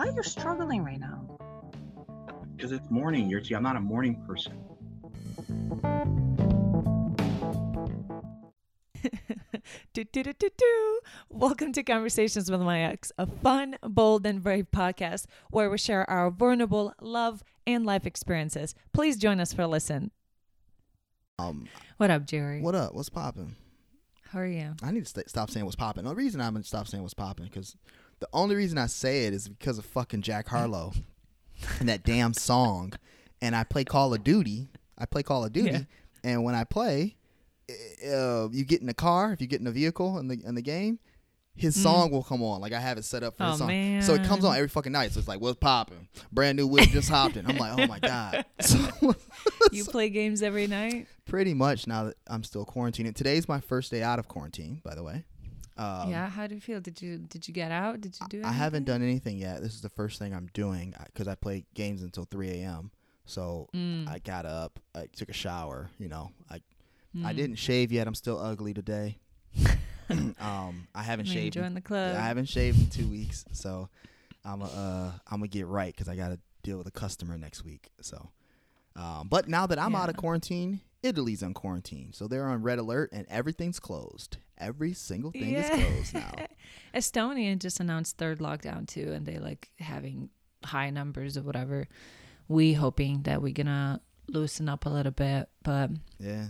Why are you struggling right now? Because it's morning. You're see, I'm not a morning person. do, do, do, do, do. Welcome to Conversations with My Ex, a fun, bold, and brave podcast where we share our vulnerable love and life experiences. Please join us for a listen. Um, What up, Jerry? what up? What's popping? How are you? I need to st- stop saying what's popping. The reason I'm gonna stop saying what's popping because the only reason I say it is because of fucking Jack Harlow and that damn song. And I play Call of Duty. I play Call of Duty, Yeah. and when I play, uh, you get in the car if you get in a vehicle in the in the game. His song will come on. Like I have it set up for Mm. Oh, his song, so it comes on every fucking night. So it's like, "What's popping? Brand new whip just hopped in." I'm like, "Oh my god!" So, You play games every night? pretty much now that I'm still quarantining. Today's my first day out of quarantine, by the way. Um, yeah. How do you feel? Did you did you get out? Did you do? I haven't done anything yet. This is the first thing I'm doing because I play games until 3 a.m. So Mm. I got up, I took a shower. You know, I Mm. I didn't shave yet. I'm still ugly today. um, I haven't I mean, shaved. join the club. I haven't shaved in two weeks, so I'm a, uh I'm gonna get right because I got to deal with a customer next week. So, um, but now that I'm out of quarantine, Italy's on quarantine, so they're on red alert and everything's closed. Every single thing is closed now. Estonia just announced third lockdown too, and they like having high numbers or whatever. We hoping that we're gonna loosen up a little bit, but Yeah.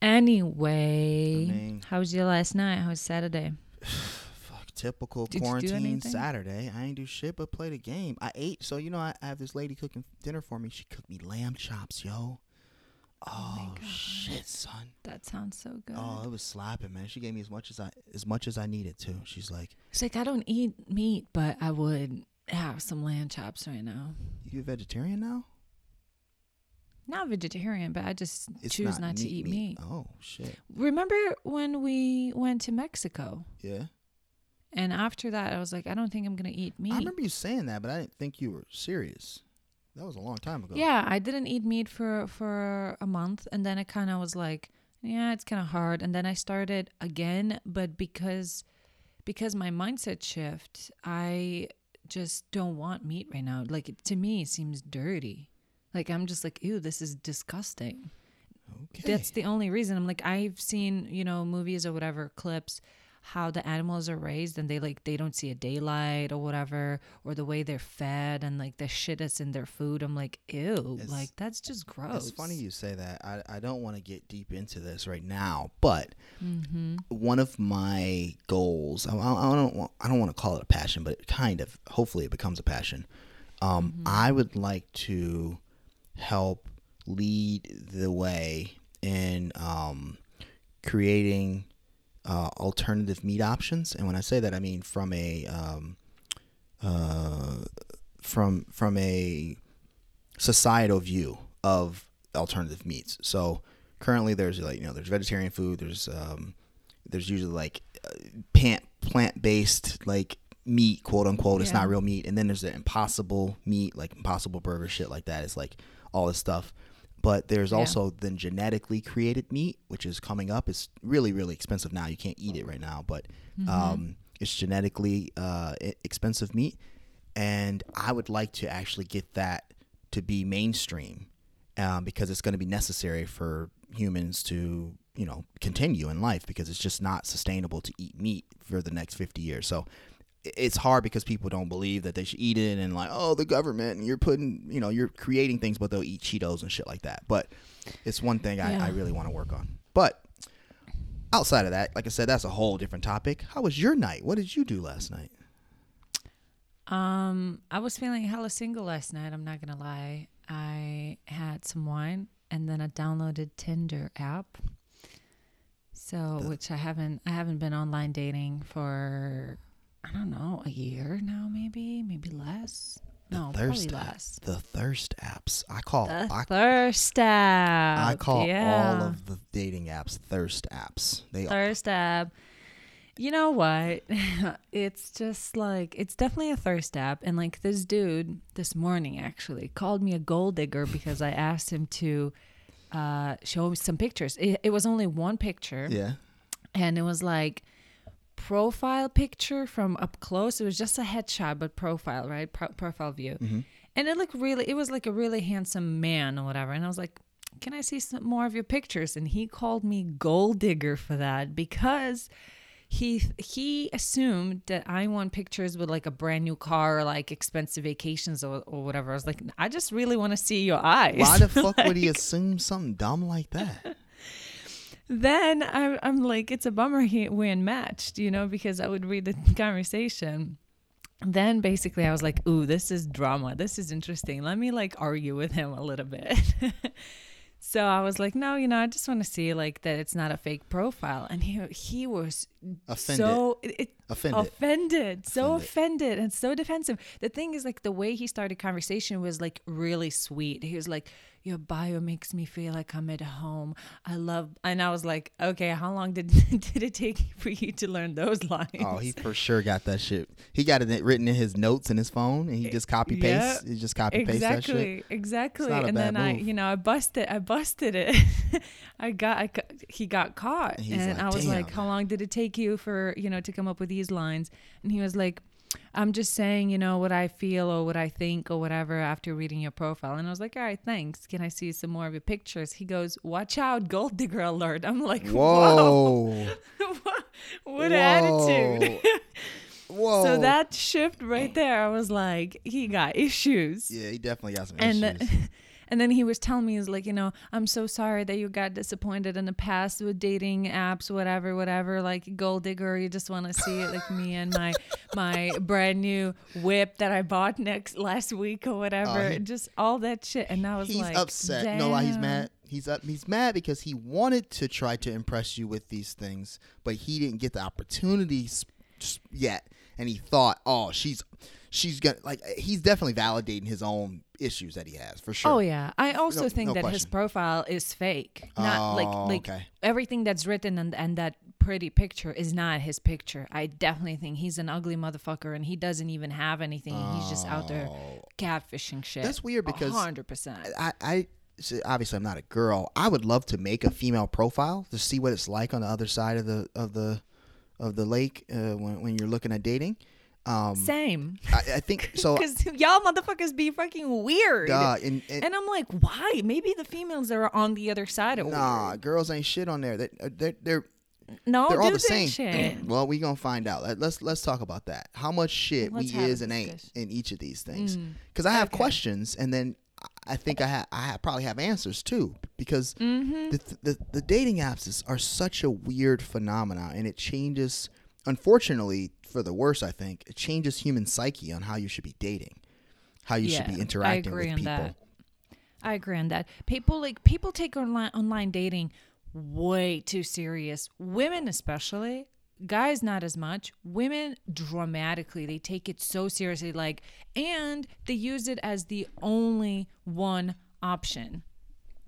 anyway, I mean- how was your last night? How was Saturday? Fuck, typical Did quarantine? Saturday. I ain't do shit but play the game. I ate, so you know I, I have this lady cooking dinner for me. She cooked me lamb chops, yo. Oh, oh God. shit, son. That sounds so good. Oh, it was slapping, man. She gave me as much as I as much as I needed to. She's like, It's like I don't eat meat, but I would have some lamb chops right now. "You a vegetarian now?" Not vegetarian, but I just It's choose not, to eat meat. Oh shit. Remember when we went to Mexico? Yeah. And after that, I was like, I don't think I'm gonna eat meat. I remember you saying that, but I didn't think you were serious. That was a long time ago. Yeah, I didn't eat meat for for a month, and then I kind of was like, yeah, it's kind of hard. And then I started again, but because because my mindset shift, I just don't want meat right now. Like it, to me, it seems dirty. Like I'm just like, ew, this is disgusting. Okay. That's the only reason. I'm like, I've seen you know movies or whatever clips. How the animals are raised and they like they don't see a daylight or whatever, or the way they're fed and like the shit that's in their food. I'm like, ew, It's- like that's just gross. It's funny you say that. I, I don't want to get deep into this right now, but Mm-hmm. one of my goals, I, I I don't want, I don't want to call it a passion, but it kind of, hopefully it becomes a passion. Um, Mm-hmm. I would like to help lead the way in um, creating uh, alternative meat options. And when I say that, I mean from a um, uh, from from a societal view of alternative meats. So currently, there's like you know there's vegetarian food. There's um, there's usually like uh, plant plant based like meat, quote unquote. It's not real meat. And then there's the impossible meat, like impossible burger shit like that. It's like all this stuff. But there's Yeah. also then genetically created meat, which is coming up. It's really really expensive now. You can't eat it right now, but um, it's genetically uh, expensive meat. And I would like to actually get that to be mainstream um, because it's going to be necessary for humans to you know continue in life because it's just not sustainable to eat meat for the next 50 years so it's hard because people don't believe that they should eat it and like oh the government and you're putting you know you're creating things but they'll eat cheetos and shit like that but it's one thing I, I really want to work on but outside of that like i said that's a whole different topic how was your night what did you do last night Um, I was feeling hella single last night. I'm not gonna lie. I had some wine and then I downloaded Tinder app. So, which I haven't, I haven't been online dating for, I don't know, a year now, maybe, maybe less. No, thirst probably app- less. the thirst apps i call The I, thirst app. I call yeah. all of the dating apps thirst apps they thirst app. You know what? it's just like it's definitely a thirst app. And like this dude this morning actually called me a gold digger because I asked him to uh, show me some pictures. It, it was only one picture, yeah and it was like profile picture from up close. It was just a headshot, but profile, right? Pro- profile view. Mm-hmm. And it looked really, it was like a really handsome man or whatever. And I was like, can I see some more of your pictures? And he called me gold digger for that because he he assumed that I want pictures with like a brand new car or like expensive vacations or, or whatever. I was like, I just really want to see your eyes. Why the fuck would he assume something dumb like that? Then I'm, I'm like, it's a bummer he, we unmatched, you know, because I would read the conversation. Then basically I was like, ooh, this is drama. This is interesting. Let me like argue with him a little bit. so I was like, no, you know, I just want to see like that it's not a fake profile. And he he was Offended. so it, it- Offended. offended, so Offended. offended and so defensive. The thing is like the way he started conversation was like really sweet. He was like, "Your bio makes me feel like I'm at home. I love." And I was like, "Okay, how long did did it take for you to learn those lines?" Oh, he for sure got that shit. He got it written in his notes in his phone, and he just copy paste. Yeah, He just copy paste that shit. exactly, exactly. And then I, you know, I busted, I busted it. I got, I, he got caught, And and like, I was like, "How long did it take you for, you know, to come up with these lines?" And he was like. I'm just saying, you know, what I feel or what I think or whatever after reading your profile. And I was like, all right, thanks. Can I see some more of your pictures? He goes, watch out, gold digger alert. I'm like, whoa, Whoa. what, what attitude. Whoa. So that shift right there, I was like, he got issues Yeah, he definitely got some and issues. And then he was telling me he's like you know i'm so sorry that you got disappointed in the past with dating apps whatever whatever like gold digger you just want to see it like me and my my brand new whip that i bought next last week or whatever Oh, he- just all that shit and i was he's like upset. You know why he's mad? He's up. He's mad because he wanted to try to impress you with these things, but he didn't get the opportunities yet, and he thought, oh, she's she's gonna like. He's definitely validating his own issues that he has for sure. Oh yeah, I also No- think no that his profile is fake. Not like Oh, like okay. everything that's written and and that pretty picture is not his picture. I definitely think he's an ugly motherfucker and he doesn't even have anything. He's just out there catfishing shit. Oh. That's weird because- hundred percent. I, I so obviously I'm not a girl. I would love to make a female profile to see what it's like on the other side of the of the of the lake uh, when when you're looking at dating. Um, Same, I, I think so. because y'all motherfuckers be fucking weird. And, and, and I'm like, why? Maybe the females are on the other side are nah, weird. girls ain't shit on there. They, uh, they're they're No, they're all the same. Shit. well, we gonna find out. Let- Let's let's talk about that. How much shit Let's we is and ain't discussion. in each of these things. Mm, Because I have okay. questions, and then I- think I ha- I ha- probably have answers too. Because Mm-hmm. the, the the dating apps are such a weird phenomenon, and it changes. Unfortunately, for the worse, I think it changes human psyche on how you should be dating, how you should Yeah, be I interacting agree with on people. that. I agree on that. People like people take online online dating way too serious. Women especially, guys not as much. Women dramatically they take it so seriously like and they use it as the only one option.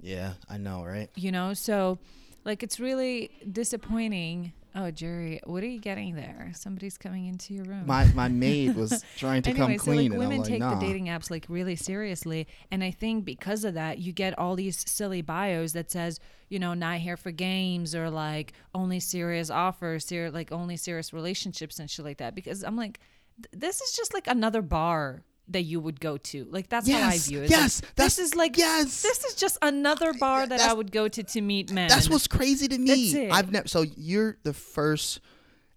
Yeah, I know, right? You know? So like it's really disappointing. Oh, Jerry, what are you getting there? Somebody's coming into your room. My my maid was trying to anyway, come clean, so like women like, take nah. the dating apps like really seriously, and I think because of that, you get all these silly bios that says, you know, not here for games or like only serious offers, ser- like only serious relationships and shit like that. Because I'm like, th- this is just like another bar that you would go to. Like that's how I view it. yes, like, this is like yes. this is just another bar that I would go to to meet men. That's what's crazy to me. That's it. I've never. So you're the first.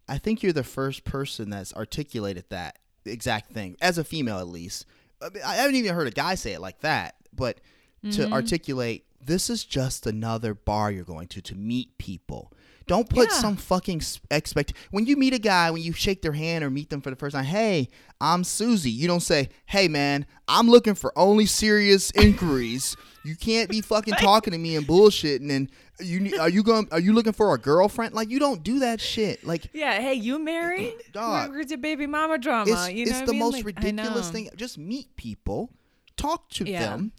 I think you're the first person that's articulated that exact thing as a female, at least. I, I haven't even heard a guy say it like that, but Mm-hmm. to articulate this is just another bar you're going to to meet people. Don't put Yeah. some fucking expect when you meet a guy when you shake their hand or meet them for the first time. Hey, I'm Susie. You don't say, "Hey, man, I'm looking for only serious inquiries." You can't be fucking talking to me and bullshitting. And you are you going? Are you looking for a girlfriend? Like you don't do that shit. Like yeah. Hey, you married? Dog. Where- Where's your baby mama drama? it's, you know it's the I mean? most Like, ridiculous thing. Just meet people, talk to Yeah. them,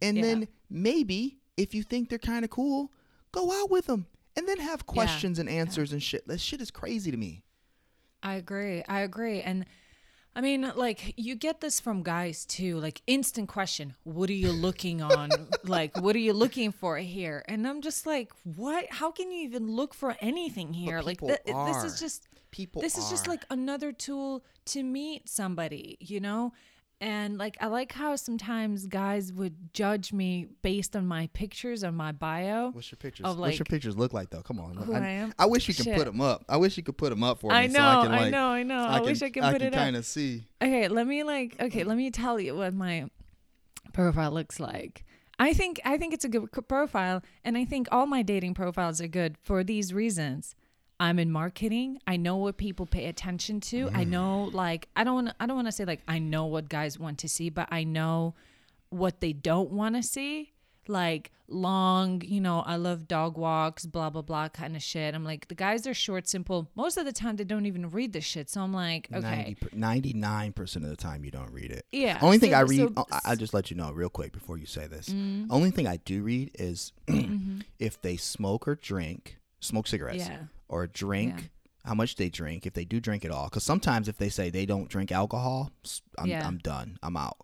and Yeah. then maybe if you think they're kind of cool, go out with them, and then have questions and answers and shit. That shit is crazy to me. I agree. I agree. And I mean, like, you get this from guys too. Like, instant question What are you looking on? like, what are you looking for here? And I'm just like, What? How can you even look for anything here? Like, th- this is just. people. this is just like another tool to meet somebody, you know? And like I like how sometimes guys would judge me based on my pictures on my bio. What's your pictures? of, What's your pictures look like though? Come on. who I, I am? I wish you could Shit. put them up. I wish you could put them up for me. I so know, I, can, I know, I know. I wish I could put it up. I can kind of see. Okay, let me like okay, let me tell you what my profile looks like. I think I think it's a good profile and I think all my dating profiles are good for these reasons. I'm in marketing. I know what people pay attention to. I know like I don't I don't want to say like I know what guys want to see, but I know what they don't want to see. Like long, you know, I love dog walks, blah blah blah kind of shit. I'm like the guys are short, simple. Most of the time they don't even read the shit. So I'm like, okay. 99 percent of the time you don't read it. Yeah. Only thing I read, so- oh, I, I'll just let you know real quick before you say this. Mm. Only thing I do read is Mm-hmm. if they smoke or drink, smoke cigarettes, Yeah. or drink, Yeah. how much they drink, if they do drink at all. Because sometimes if they say they don't drink alcohol, I'm, Yeah. I'm done. I'm out.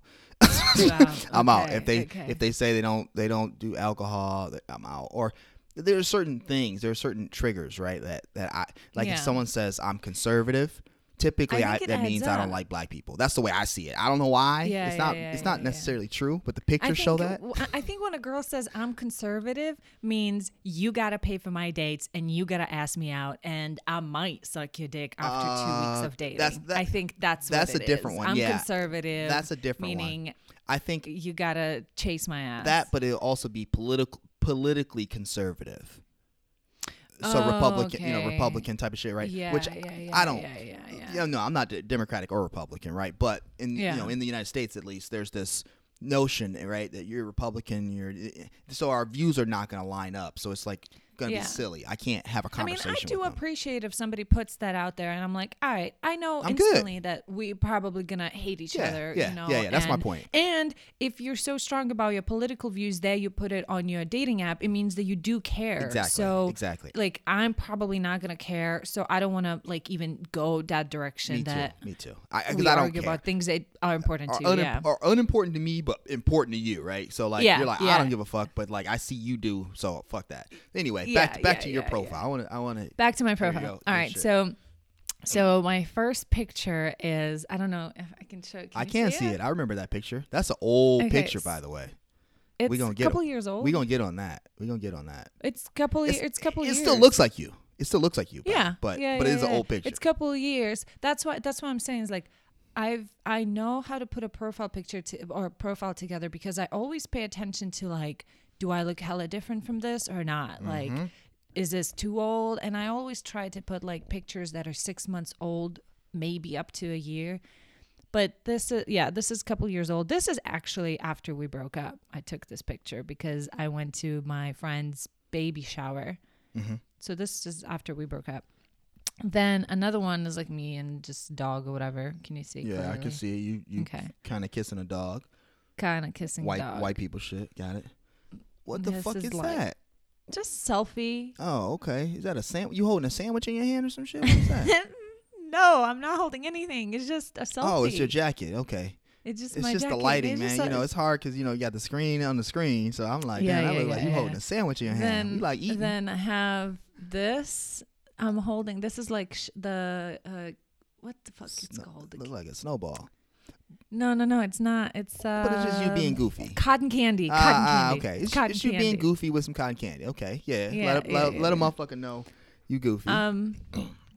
Wow, I'm out. If they okay. if they say they don't they don't do alcohol, I'm out. Or there are certain things, there are certain triggers, right? That that I like. If someone says I'm conservative, typically I I, that means I don't like black people. That's the way I see it. I don't know why. Yeah, it's yeah, not. yeah, it's not necessarily true, but the pictures think, show that. I think when a girl says I'm conservative means you gotta pay for my dates and you gotta ask me out and I might suck your dick after two Uh, weeks of dating. that's- that- I think that's that's what a different is. one, I'm yeah. conservative. That's a different one. meaning I think you gotta chase my ass. that, but it'll also be political, politically conservative. So Oh, Republican, you know. Republican type of shit, right? Yeah, Which yeah, yeah, I don't. Yeah, yeah, yeah. Yeah, no, I'm not Democratic or Republican, right? But in you know, in the United States at least, there's this notion, eh, right, that you're Republican, you're eh, eh, so our views are not going to line up. So it's like to Yeah. be silly. I can't have a conversation I do with them. appreciate if somebody puts that out there, and I'm like, all right, I know I'm good. instantly that we probably gonna hate each Yeah, other. yeah, you know, yeah, yeah, that's my and- point. And if you're so strong about your political views, there you put it on your dating app, it means that you do care. Exactly, So exactly. Like I'm probably not gonna care, so I don't want to like even go that direction. Me that too. Me too. I we I don't argue care. about things that are important are, to you. unim- yeah. are unimportant to me, but important to you, right? So like Yeah, you're like I don't give a fuck, but like I see you do, so fuck that. Anyway, Yeah, back to, back yeah, to your yeah, profile. I want to I want to Back to my profile. All right, All Good right, shit. so. So my first picture is I don't know if I can show. Can I you can't see it? I remember that picture. That's an old Okay, picture, by the way. It's we gonna get a couple 'em. years old. We gonna get on that. We gonna get on that. It's couple. It's, it's couple It years. still looks like you. It still looks like you. but- Yeah, but yeah, but yeah, it is an old picture. It's couple of years. That's why. That's what I'm saying. Is like, I've I know how to put a profile picture to or profile together because I always pay attention to like, do I look hella different from this or not? Mm-hmm. Like, is this too old? And I always try to put like pictures that are six months old, maybe up to a year. But this is yeah, this is a couple years old. This is actually after we broke up. I took this picture because I went to my friend's baby shower. Mm-hmm. So this is after we broke up. Then another one is like me and just dog or whatever. Can you see? yeah, I can see it. You you Okay. kind of kissing a dog. Kind of kissing White dog. white people shit. Got it. What the This fuck is is, like- that? Just selfie. Oh, okay. Is that a sandwich? You holding a sandwich in your hand or some shit? What is that? no, I'm not holding anything. It's just a selfie. oh, it's your jacket. Okay. It's just It's my just jacket. the lighting, It's man. just You a- know, it's hard because you know you got the screen on the screen. So I'm like, Yeah, damn, that yeah, look like yeah, you yeah. holding a sandwich in your hand. then You like eating? then I have this. I'm holding. This is like sh- the uh, what the fuck it's Sno- called? Look like a snowball. No, no, no. It's not. It's uh. But it's just you being goofy. Cotton candy. Ah, Cotton ah, candy. okay. It's, cotton it's you candy. being goofy with some cotton candy. Okay, yeah. Yeah, let a, yeah, let, yeah, let a motherfucker know you goofy. Um,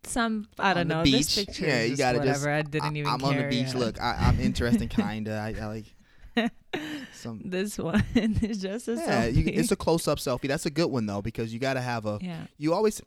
some I don't know. beach. This picture Yeah, you just gotta just- I didn't even I'm care. on the beach. yeah. Look, I, I'm interesting, kinda. I, I like some. This one is just a Yeah, selfie. you, it's a close-up selfie. That's a good one though because you got to have a. yeah. You always,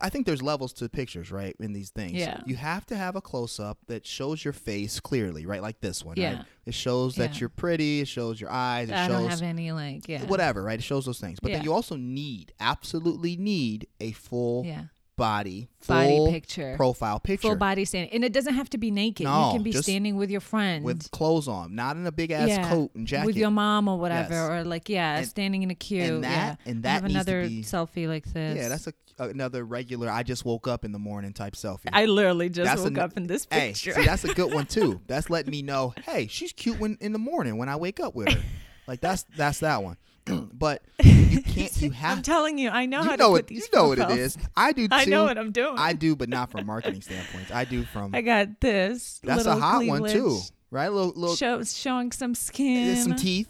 I think there's levels to pictures, right? In these things, Yeah. You have to have a close-up that shows your face clearly, right? Like this one. Yeah. Right? It shows that Yeah. you're pretty. It shows your eyes. It I shows don't have any like yeah. whatever, right? It shows those things. But Yeah. then you also need, absolutely need a full Yeah. Body, Body full picture. profile picture Full body standing, and it doesn't have to be naked. No, you can be standing with your friend, with clothes on, not in a big ass Yeah, coat and jacket. with your mom or whatever, Yes. or like yeah, And- standing in a queue. and that- yeah. and I have that needs to another be- selfie like this. yeah, that's a another regular. I just woke up in the morning type selfie. I literally just That's woke an- up in this hey, picture. see, that's a good one too. That's letting me know, hey, she's cute when in the morning when I wake up with her. like that's that's that one. but you can't. You have. I'm telling you, I know how you to know put what these. you know what it is. I do too. I know what I'm doing. I do, but not from marketing standpoints. I do from. I got this. that's a little hot one too, right? Little little Show, showing some skin. some teeth,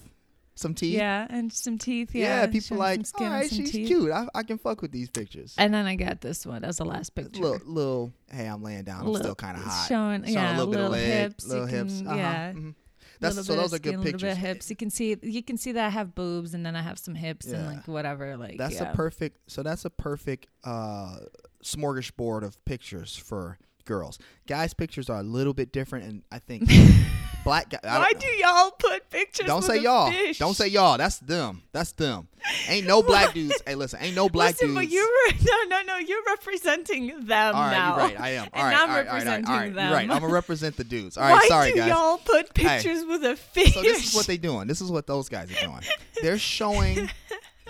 some teeth. Yeah, and some teeth. Yeah, Yeah, people like, all right, she's teeth. cute. I, I can fuck with these pictures. And then I got this one as the last picture. little, little, hey, I'm laying down. I'm Little- still kind of hot. showing- yeah, a little bit of little leg, hips, little hips. can- uh-huh, yeah. mhm. That's so those are good skin, little bit hips. You can see you can see that I have boobs and then I have some hips and like whatever. Like That's yeah. a perfect. So that's a perfect uh, smorgasbord of pictures for girls. Guys' pictures are a little bit different, and I think black guys. Why do y'all put pictures? Don't say y'all. Fish? Don't say y'all. That's them. That's them. Ain't no black dudes. Hey, listen. Ain't no black Listen, dudes. but you're no, no, no. You're representing them all right, now. you're right. I am. All and right, I'm all right, all right, all right, representing all right, them. Right. I'm gonna represent the dudes. All right, sorry. Why sorry do guys. y'all put pictures with a fish? So this is what they doing. This is what those guys are doing. They're showing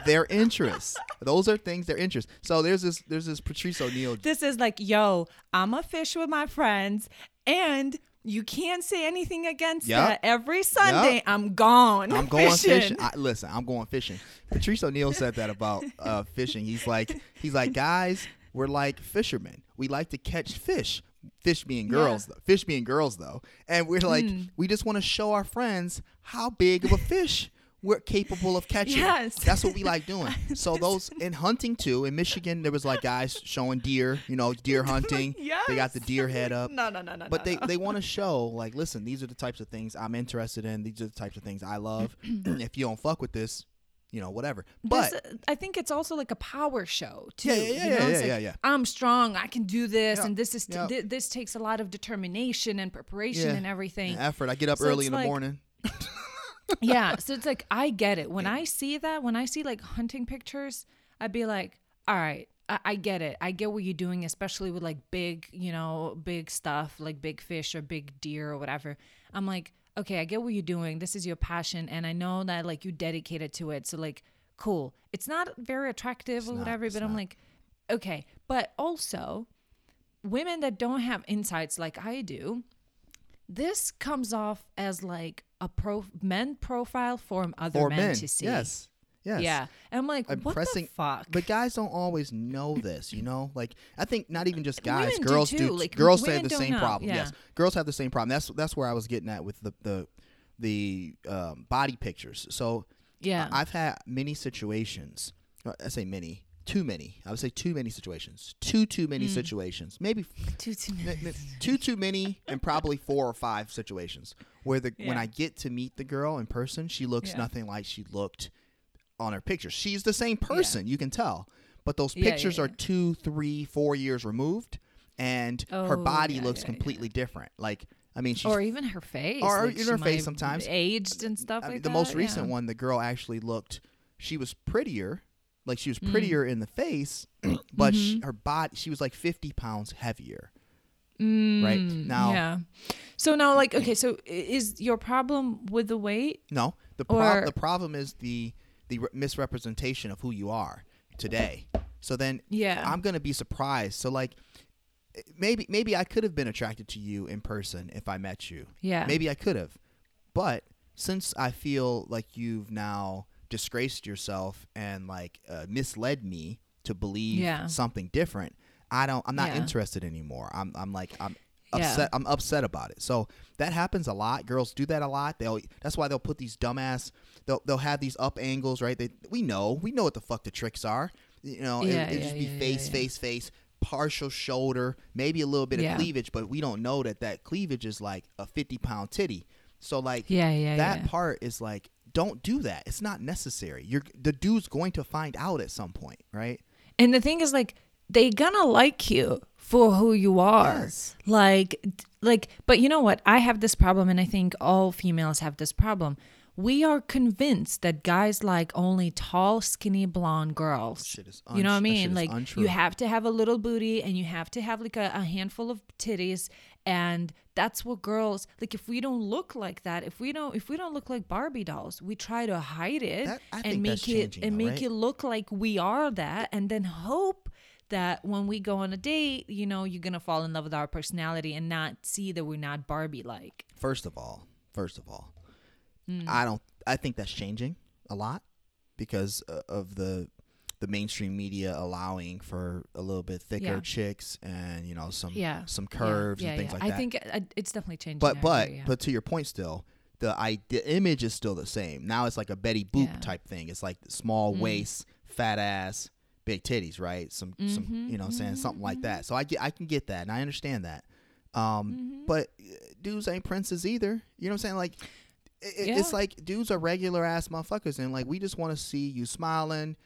their interests. Those are things their interests. So there's this there's this Patrice O'Neal. this is like, yo, I'm a fish with my friends, and you can't say anything against Yep. that. Every Sunday, Yep. I'm gone. I'm going fishing. fishing. I, listen, I'm going fishing. Patrice O'Neal said that about uh, fishing. He's like he's like guys, we're like fishermen. We like to catch fish. Fish being girls, though. fish being girls though, and we're like Hmm. we just want to show our friends how big of a fish we're capable of catching. Yes. That's what we like doing. So those in hunting too. In Michigan, there was like guys showing deer. You know, deer hunting. They got the deer head up. No, no, no, no. But no, they, no. they want to show like, listen, these are the types of things I'm interested in. These are the types of things I love. if you don't fuck with this, you know, whatever. But uh, I think it's also like a power show too. Yeah, yeah, yeah, you know? yeah, yeah, like, yeah. I'm strong. I can do this, Yeah, and this is t- yeah. thi- this takes a lot of determination and preparation Yeah. and everything. an effort. I get up So early in the morning. Yeah, so it's like I get it. When I see that, when I see like hunting pictures, I'd be like, all right. I I get it. I get what you're doing, especially with like big, you know, big stuff like big fish or big deer or whatever. I'm like, okay, I get what you're doing. This is your passion, and I know that like you dedicated to it. So like, cool. It's not very attractive or whatever, it's but I'm not. like, okay. But also, women that don't have insights like I do, this comes off as like a pro men profile for other For men, men, to see. yes, yes. Yeah. And I'm like, I'm what pressing- the fuck? But guys don't always know this, you know. Like I think not even just guys, Women do girls too. do. Like, girls have the same know. problem. Yeah. Yes, girls have the same problem. That's that's where I was getting at with the the the um, body pictures. So yeah. I've had many situations. uh, I say many, too many. I would say too many situations. Too too Mm. many situations. Maybe too, too many. too too many, and probably four or five situations where the when I get to meet the girl in person, she looks Yeah. nothing like she looked on her pictures. She's the same person, you can tell, but those Yeah, yeah, pictures are two, three, four years removed, and her Oh, body yeah, looks yeah, yeah. completely different. Like I mean, she's or even her face. or like, in her face sometimes. Aged and stuff I mean, like the that. most recent yeah. one, the girl actually looked. She was prettier, like she was Mm. prettier in the face, but Mm-hmm. she, her body, she was like fifty pounds heavier. Mm, right? Now- Yeah. So now, like, okay, so is your problem with the weight? No, the pro- the problem is the the re- misrepresentation of who you are today. So then, Yeah. I'm gonna be surprised. So like, maybe maybe I could have been attracted to you in person if I met you. Yeah. Maybe I could have, but since I feel like you've now disgraced yourself and like uh, misled me to believe Yeah. something different, I don't. I'm not Yeah. interested anymore. I'm. I'm like. I'm Yeah. upset. I'm upset about it. So that happens a lot. Girls do that a lot. They'll. That's why they'll put these dumbass. They'll. They'll have these up angles, right? They. We know. We know what the fuck the tricks are. You know. Yeah, it, it yeah, just be yeah, yeah, face, yeah. face, face. Partial shoulder, maybe a little bit Yeah. of cleavage, but we don't know that that cleavage is like a 50 pound titty. So like Yeah, yeah, that yeah. part is like don't do that. It's not necessary. You're the dude's going to find out at some point, right? And the thing is, like, they gonna like you for who you are. Yes. Like, like, but you know what? I have this problem, and I think all females have this problem. We are convinced that guys like only tall, skinny, blonde girls. Shit is you know what I untrue. That shit mean? Like, you have to have a little booty, and you have to have like a, a handful of titties, and that's what girls like. If we don't look like that, if we don't, if we don't look like Barbie dolls, we try to hide it That- and make it and though, make right? it look like we are that and then hope that when we go on a date, you know, you're gonna fall in love with our personality and not see that we're not Barbie like. First of all, first of all, Hmm. I don't. I think that's changing a lot. because uh, of the the mainstream media allowing for a little bit thicker Yeah. chicks and you know some Yeah. some curves yeah, and things like I that. I think uh, it's definitely changing. but but yeah. but to your point still the I, the image is still the same now it's like a betty boop type thing it's like small Mm. waist fat ass big titties right some some Mhm, you know i'm saying something like mhm. that so i get i can get that and i understand that um Mhm. but uh, dudes ain't princes either you know what i'm saying like it, it's like dudes are regular ass motherfuckers and like we just want to see you smiling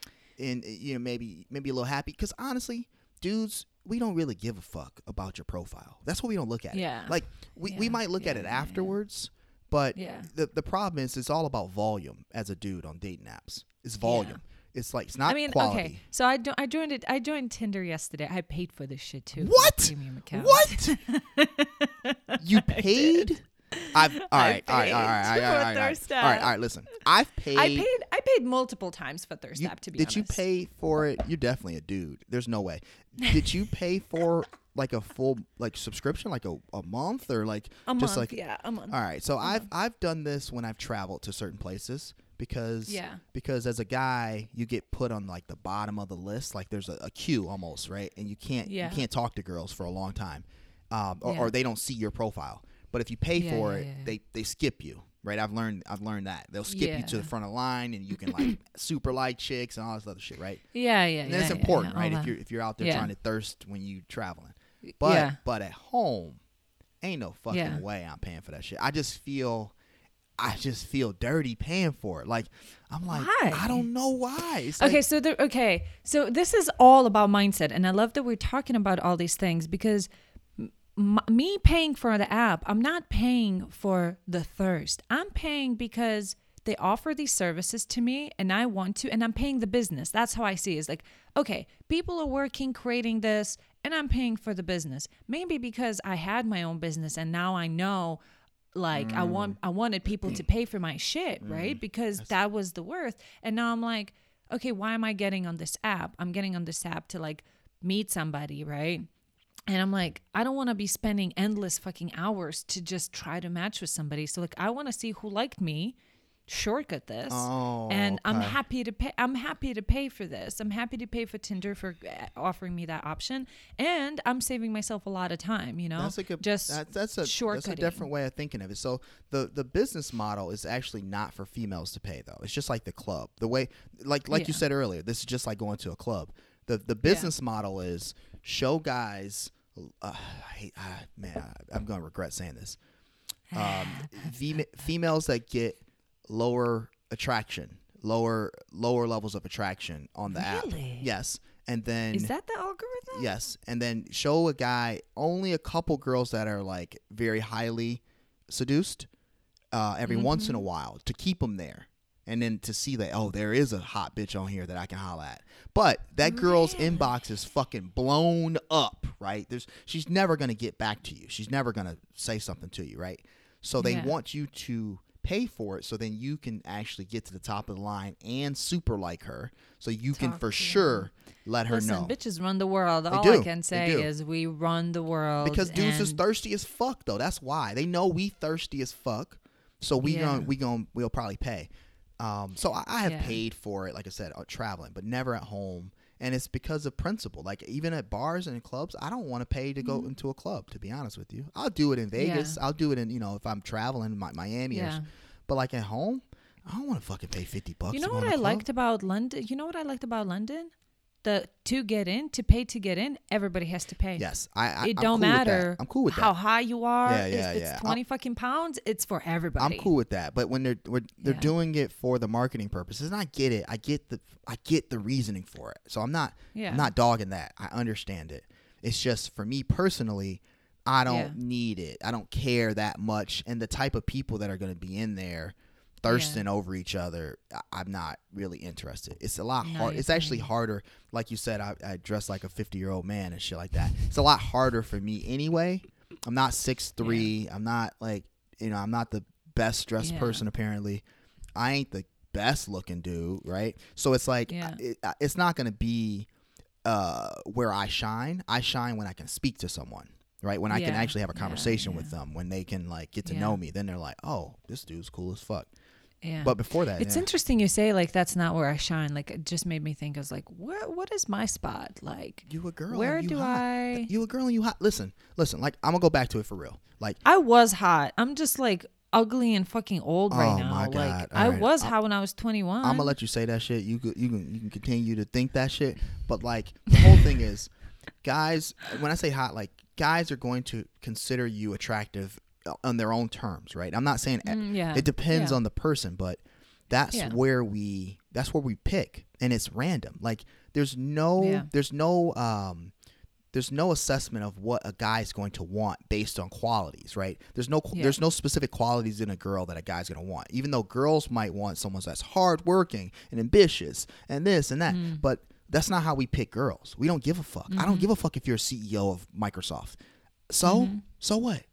and uh, you know maybe maybe a little happy because honestly dudes we don't really give a fuck about your profile that's what we don't look at it. Yeah. like we, we might look at yeah, it yeah, yeah. afterwards but Yeah. the the problem is it's all about volume as a dude on dating apps it's volume it's like it's not I mean, quality okay. So I do, I joined it. I joined Tinder yesterday. I paid for this shit too. What? What you paid I've all right, all right, all right, all right, all right, all right, all right, all right, App. all right. Listen, I've paid. I paid. I paid multiple times for Thirst you- App. To be did honest, you pay for it? You're definitely a dude. There's no way. Did you pay for like a full like subscription, like a, a month or like a just month? like yeah, a month. All right, so I've I've done this when I've traveled to certain places because Yeah. because as a guy you get put on like the bottom of the list, like there's a, a queue almost, right? And you can't Yeah. you can't talk to girls for a long time, um, or, Yeah. or they don't see your profile. But if you pay Yeah, for yeah, it, yeah, they they skip you, right? I've learned I've learned that they'll skip you to the front of the line, and you can like super light chicks and all this other shit, right? Yeah, yeah, And yeah. that's important, right? If you're if you're out there trying to thirst when you traveling. But but at home, ain't no fucking way I'm paying for that shit. I just feel I just feel dirty paying for it. Like I'm like Why? I don't know why. It's okay like, so there, okay so this is all about mindset and i love that we're talking about all these things because m- me paying for the app i'm not paying for the thirst. I'm paying because they offer these services to me and i want to and i'm paying the business. That's how i see it. it's like okay people are working creating this and i'm paying for the business. Maybe because i had my own business and now i know like i want i wanted people to pay for my shit mm. right? Mm. Because that was the worth. And now i'm like okay why am i getting on this app? I'm getting on this app to like meet somebody right and i'm like i don't want to be spending endless fucking hours to just try to match with somebody. So like i want to see who liked me shortcut this. Oh, and i'm happy to pay i'm happy to pay for this. I'm happy to pay for tinder for uh, offering me that option. And i'm saving myself a lot of time you know? That's a good just that, that's a that's a different way of thinking of it. So the the business model is actually not for females to pay though. It's just like the club. The way like like you said earlier, this is just like going to a club. The the business model is show guys uh, I hate, uh, man, I, I'm going to regret saying this. Um, fema- females that get lower attraction, lower lower levels of attraction on the app. Yes. And then is that the algorithm Yes, and then show a guy only a couple girls that are like very highly seduced uh, every once in a while to keep them there, and then to see that oh there is a hot bitch on here that I can holla at. But that oh, girl's Really? inbox is fucking blown up, right? There's she's never gonna get back to you. She's never gonna say something to you, right? So they Yeah. want you to pay for it so then you can actually get to the top of the line and super like her so you can for sure let her Listen, know bitches run the world. All do. I can say is we run the world. because dudes is thirsty as fuck though. That's why they know we thirsty as fuck. So we Yeah. gon' we gon' we'll probably pay. Um, so I, I have Yeah. paid for it, like I said, uh, traveling, but never at home. And it's because of principle. Like even at bars and clubs, I don't want to pay to Mm-hmm. go into a club. To be honest with you, I'll do it in Vegas. I'll do it in you know if I'm traveling, Mi- Miami. Yeah. but like at home, I don't want to fucking pay fifty bucks. You know what I club. liked about London? You know what I liked about London? The to get in, to pay to get in, everybody has to pay. Yes, I. I it I'm don't cool with that. matter. I'm cool with how that. high you are. Yeah, yeah, it's yeah. twenty fucking pounds, it's for everybody. I'm cool with that, but when they're we're, they're Yeah. doing it for the marketing purposes, and I get it, I get the I get the reasoning for it. So I'm not Yeah. I'm not dogging that. I understand it. It's just for me personally, I don't Yeah. need it. I don't care that much, and the type of people that are going to be in there thirsting over each other, I, I'm not really interested. It's a lot No, hard. It's actually harder. Like you said, I, I dress like a 50 year old man and shit like that. It's a lot harder for me anyway. I'm not six three. I'm not like you know. I'm not the best dressed Yeah. person apparently. I ain't the best looking dude, right? So it's like Yeah. it, it's not gonna be uh, where I shine. I shine when I can speak to someone, right? When I can actually have a conversation yeah. with them, when they can like get to Yeah. know me, then they're like, oh, this dude's cool as fuck. Yeah. But before that, It's yeah. interesting you say like that's not where I shine. Like it just made me think. I was like, where? What is my spot? Like you a girl. where you do hot. I? You a girl and you hot. Listen, listen. Like I'm gonna go back to it for real. Like I was hot. I'm just like ugly and fucking old right Oh, now. my Like God. I was I'm- hot when I was 21. I'm gonna let you say that shit. You could, you can you can continue to think that shit, but like the whole thing is, guys. When I say hot, like guys are going to consider you attractive on their own terms, right? I'm not saying Mm, yeah. it depends Yeah. on the person, but that's Yeah. where we that's where we pick, and it's random. Like there's no there's no um there's no assessment of what a guy's going to want based on qualities, right? There's no there's no specific qualities in a girl that a guy's going to want. Even though girls might want someone that's hardworking and ambitious and this and that, Mm. but that's not how we pick girls. We don't give a fuck. I Mm-hmm. don't give a fuck if you're a CEO of Microsoft. So, Mm-hmm. so what?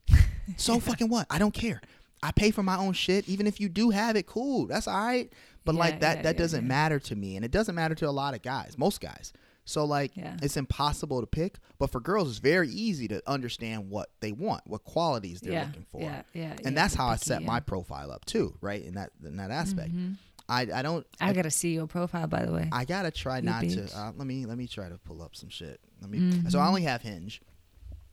So fucking what? I don't care. I pay for my own shit. Even if you do have it, cool. That's all right. But Yeah, like that, yeah, that yeah, doesn't matter to me, and it doesn't matter to a lot of guys, most guys. So like, Yeah. it's impossible to pick. But for girls, it's very easy to understand what they want, what qualities they're looking for, Yeah, yeah. and that's how I set my profile up too, right? In that in that aspect, I I don't I got to see your profile, by the way. I gotta try You not bitch. to. Uh, let me let me try to pull up some shit. Let me. Mm-hmm. So I only have Hinge,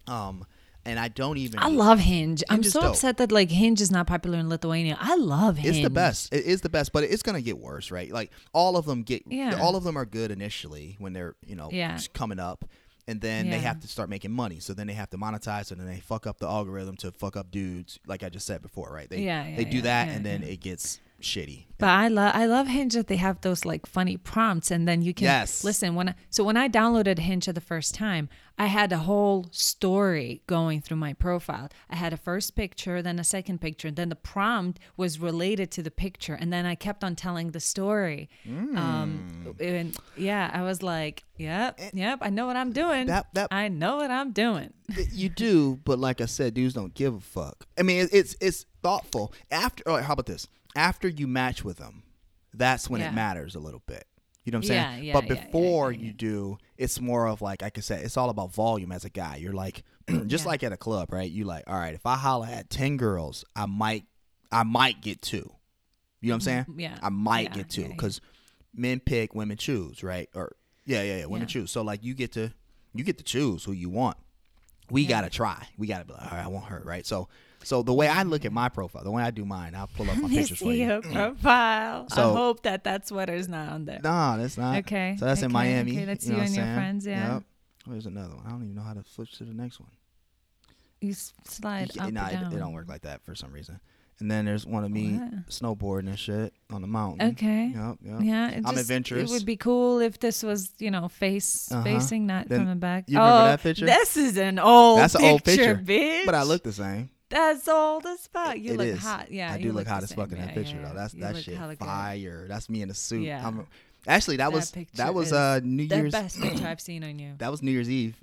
um, and I don't even. I love Hinge. I'm so dope. upset that like Hinge is not popular in Lithuania. I love Hinge. It's the best. It is the best, but it's gonna get worse, right? Like all of them get. Yeah. All of them are good initially when they're you know Yeah. just coming up, and then they have to start making money. So then they have to monetize, and then they fuck up the algorithm to fuck up dudes, like I just said before, right? They Yeah, yeah, they do yeah, that, yeah, and then yeah. it gets shitty. But I love I love Hinge that they have those like funny prompts and then you can Yes. listen when I, so when I downloaded Hinge the first time, I had a whole story going through my profile. I had a first picture, then a second picture, and then the prompt was related to the picture and then I kept on telling the story. Mm. Um and yeah, I was like, yep, yep, I know what I'm doing. That- that- I know what I'm doing. you do, but like I said, dudes don't give a fuck. I mean, it's it's thoughtful. After, oh, how about this? After you match with them, that's when Yeah. it matters a little bit. You know what I'm saying? Yeah, yeah, but before you do, it's more of like, like I said, it's all about volume as a guy. You're like, just like at a club, right? You like, all right, if I holler at ten girls, I might, I might get two. You know what I'm saying? Mm-hmm. yeah, I might get two because men pick, women choose, right? Or yeah, yeah, yeah, women choose. So like, you get to, you get to choose who you want we Yeah. gotta try. We gotta be like, all right, I want her, right? So, so the way I look at my profile, the way I do mine, I'll pull up my pictures for you. your profile. So- I hope that that sweater's not on there. Nah, that's not. Okay, So that's in Miami. okay, that's you you and your saying? friends, yeah. Yep. There's another one. I don't even know how to flip to the next one. You slide up nah, or it, down. it don't work like that for some reason. And then there's one of me What? snowboarding and shit on the mountain. Okay. Yep, yep. Yeah, I'm just, adventurous. It would be cool if this was, you know, face Uh-huh. facing, not Then from the back. you remember oh, that picture? This is an old That's an picture, old picture. bitch. But I look the same. That's old as fuck. You It look is. hot. Yeah, I do look the hot as fuck in that Yeah, picture yeah, though. yeah. That's You that look shit hella good. fire. That's me in a suit. Yeah. I'm- actually, that, That was that was uh New The Year's. best picture I've seen on you. That was New Year's Eve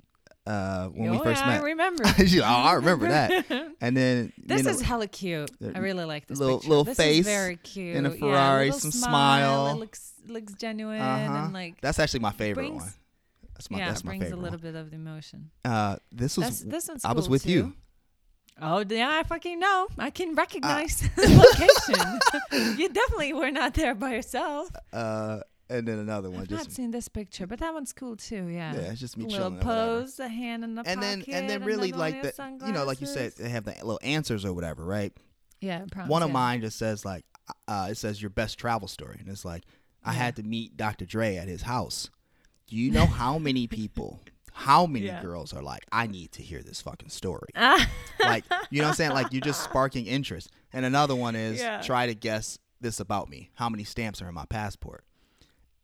uh, when we oh, first yeah, met. I remember. Oh, I remember that. And then This you know, is hella cute. I really like this little- picture. little this face is very cute. in a Yeah, Ferrari, little some smile. smile. It looks looks genuine uh-huh. and like that's actually my favorite brings- one. That's my yeah, that's my brings favorite a little one. bit of the emotion. Uh, this was That's, this one's I was cool, with too. you. Oh yeah, I fucking know. I can recognize Uh, the location. you definitely were not there by yourself. Uh, and then another one I've just not seen this picture, but that one's cool too. Yeah. yeah, it's just me little chilling. pose, a hand in the And then and then really like the with you know like you said they have the little answers or whatever, right? Yeah. prompts, One of yeah. mine just says like uh, it says your best travel story, and it's like I had to meet Dr. Dre at his house. Do you know how many people, how many Yeah. girls are like, I need to hear this fucking story? Ah. like you know what I'm saying? Like you're just sparking interest. And another one is Yeah. try to guess this about me. How many stamps are in my passport?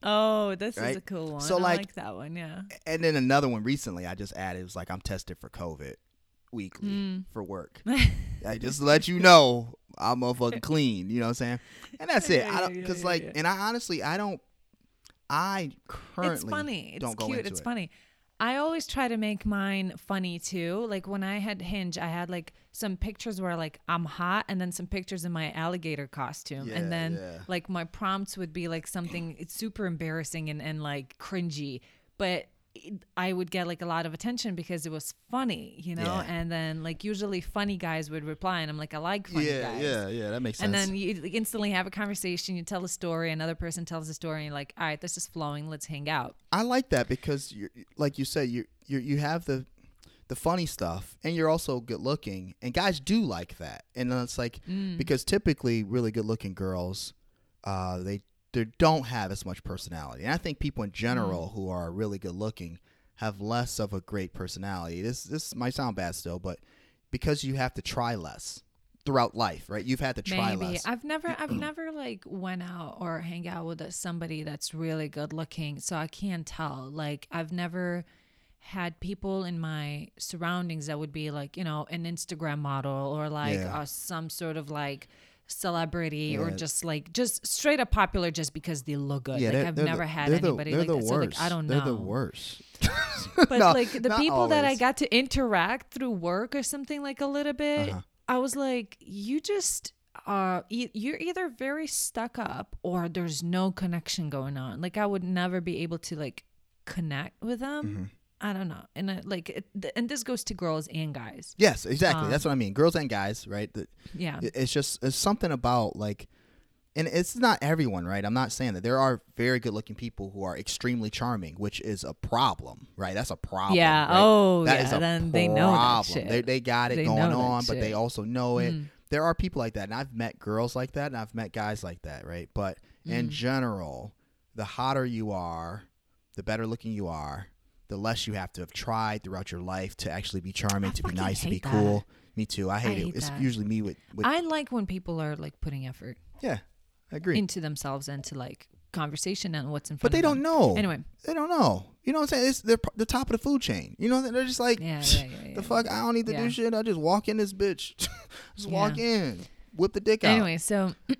oh, this is a cool one. So, I like- like that one. Yeah. And then another one recently I just added was like I'm tested for COVID weekly Mm. for work. I just let you know I'm motherfucking clean. You know what I'm saying? And that's it. Yeah, I don't because yeah, like, and I honestly I don't. I currently it's funny. It's cute. It's it. I always try to make mine funny too. Like when I had Hinge, I had like some pictures where like I'm hot, and then some pictures in my alligator costume, Yeah, and then yeah. like my prompts would be like something it's super embarrassing and and like cringy, but I would get like a lot of attention because it was funny, you know. Yeah. And then like usually funny guys would reply, and I'm like, I like funny yeah, guys. yeah, yeah. That makes sense. And then you instantly have a conversation. You tell a story, another person tells a story, and you're like, all right, this is flowing. Let's hang out. I like that because you're like you said, you you you have the the funny stuff and you're also good looking and guys do like that. And then it's like Mm. because typically really good looking girls uh they they don't have as much personality. And I think people in general Mm. who are really good looking have less of a great personality. This this might sound bad still, but because you have to try less throughout life, right? You've had to try Maybe less. I've never I've never like went out or hang out with somebody that's really good looking, so I can't tell. Like I've never had people in my surroundings that would be like you know an Instagram model or like Yeah. uh, some sort of like celebrity or just like just straight up popular just because they look good. like they're- I've they're the- never had they're the- anybody like that. So like. I don't know. They're the worst. But No, like the people that I got to interact through work or something like a little bit, Uh-huh. I was like, you just uh e- you're either very stuck up or there's no connection going on. Like I would never be able to like connect with them. Mm-hmm. I don't know. And I, like it, th- and this goes to girls and guys. Yes, exactly. Um, That's what I mean. Girls and guys, right? The, Yeah. It- It's just it's something about like, and it's not everyone, right? I'm not saying that there are very good looking people who are extremely charming, which is a problem, right? That's a problem. Yeah. right? Oh, That yeah. is a then they know that problem. shit. They they got it They going on, but they also know it. Mm. There are people like that, and I've met girls like that, and I've met guys like that, right? But Mm. in general, the hotter you are, the better looking you are, the less you have to have tried throughout your life to actually be charming, I to be nice, to be that. cool. Me too. I hate it. hate It's that. usually me with, with I like when people are like putting effort yeah, I agree. into themselves and to like conversation and what's in front but they don't know. Anyway, they don't know. You know what I'm saying? It's they're the top of the food chain. You know what? they're just like, Yeah, yeah, yeah, the fuck. I don't need to do shit. I just walk in this bitch. just walk in, whip the dick out. Anyway, so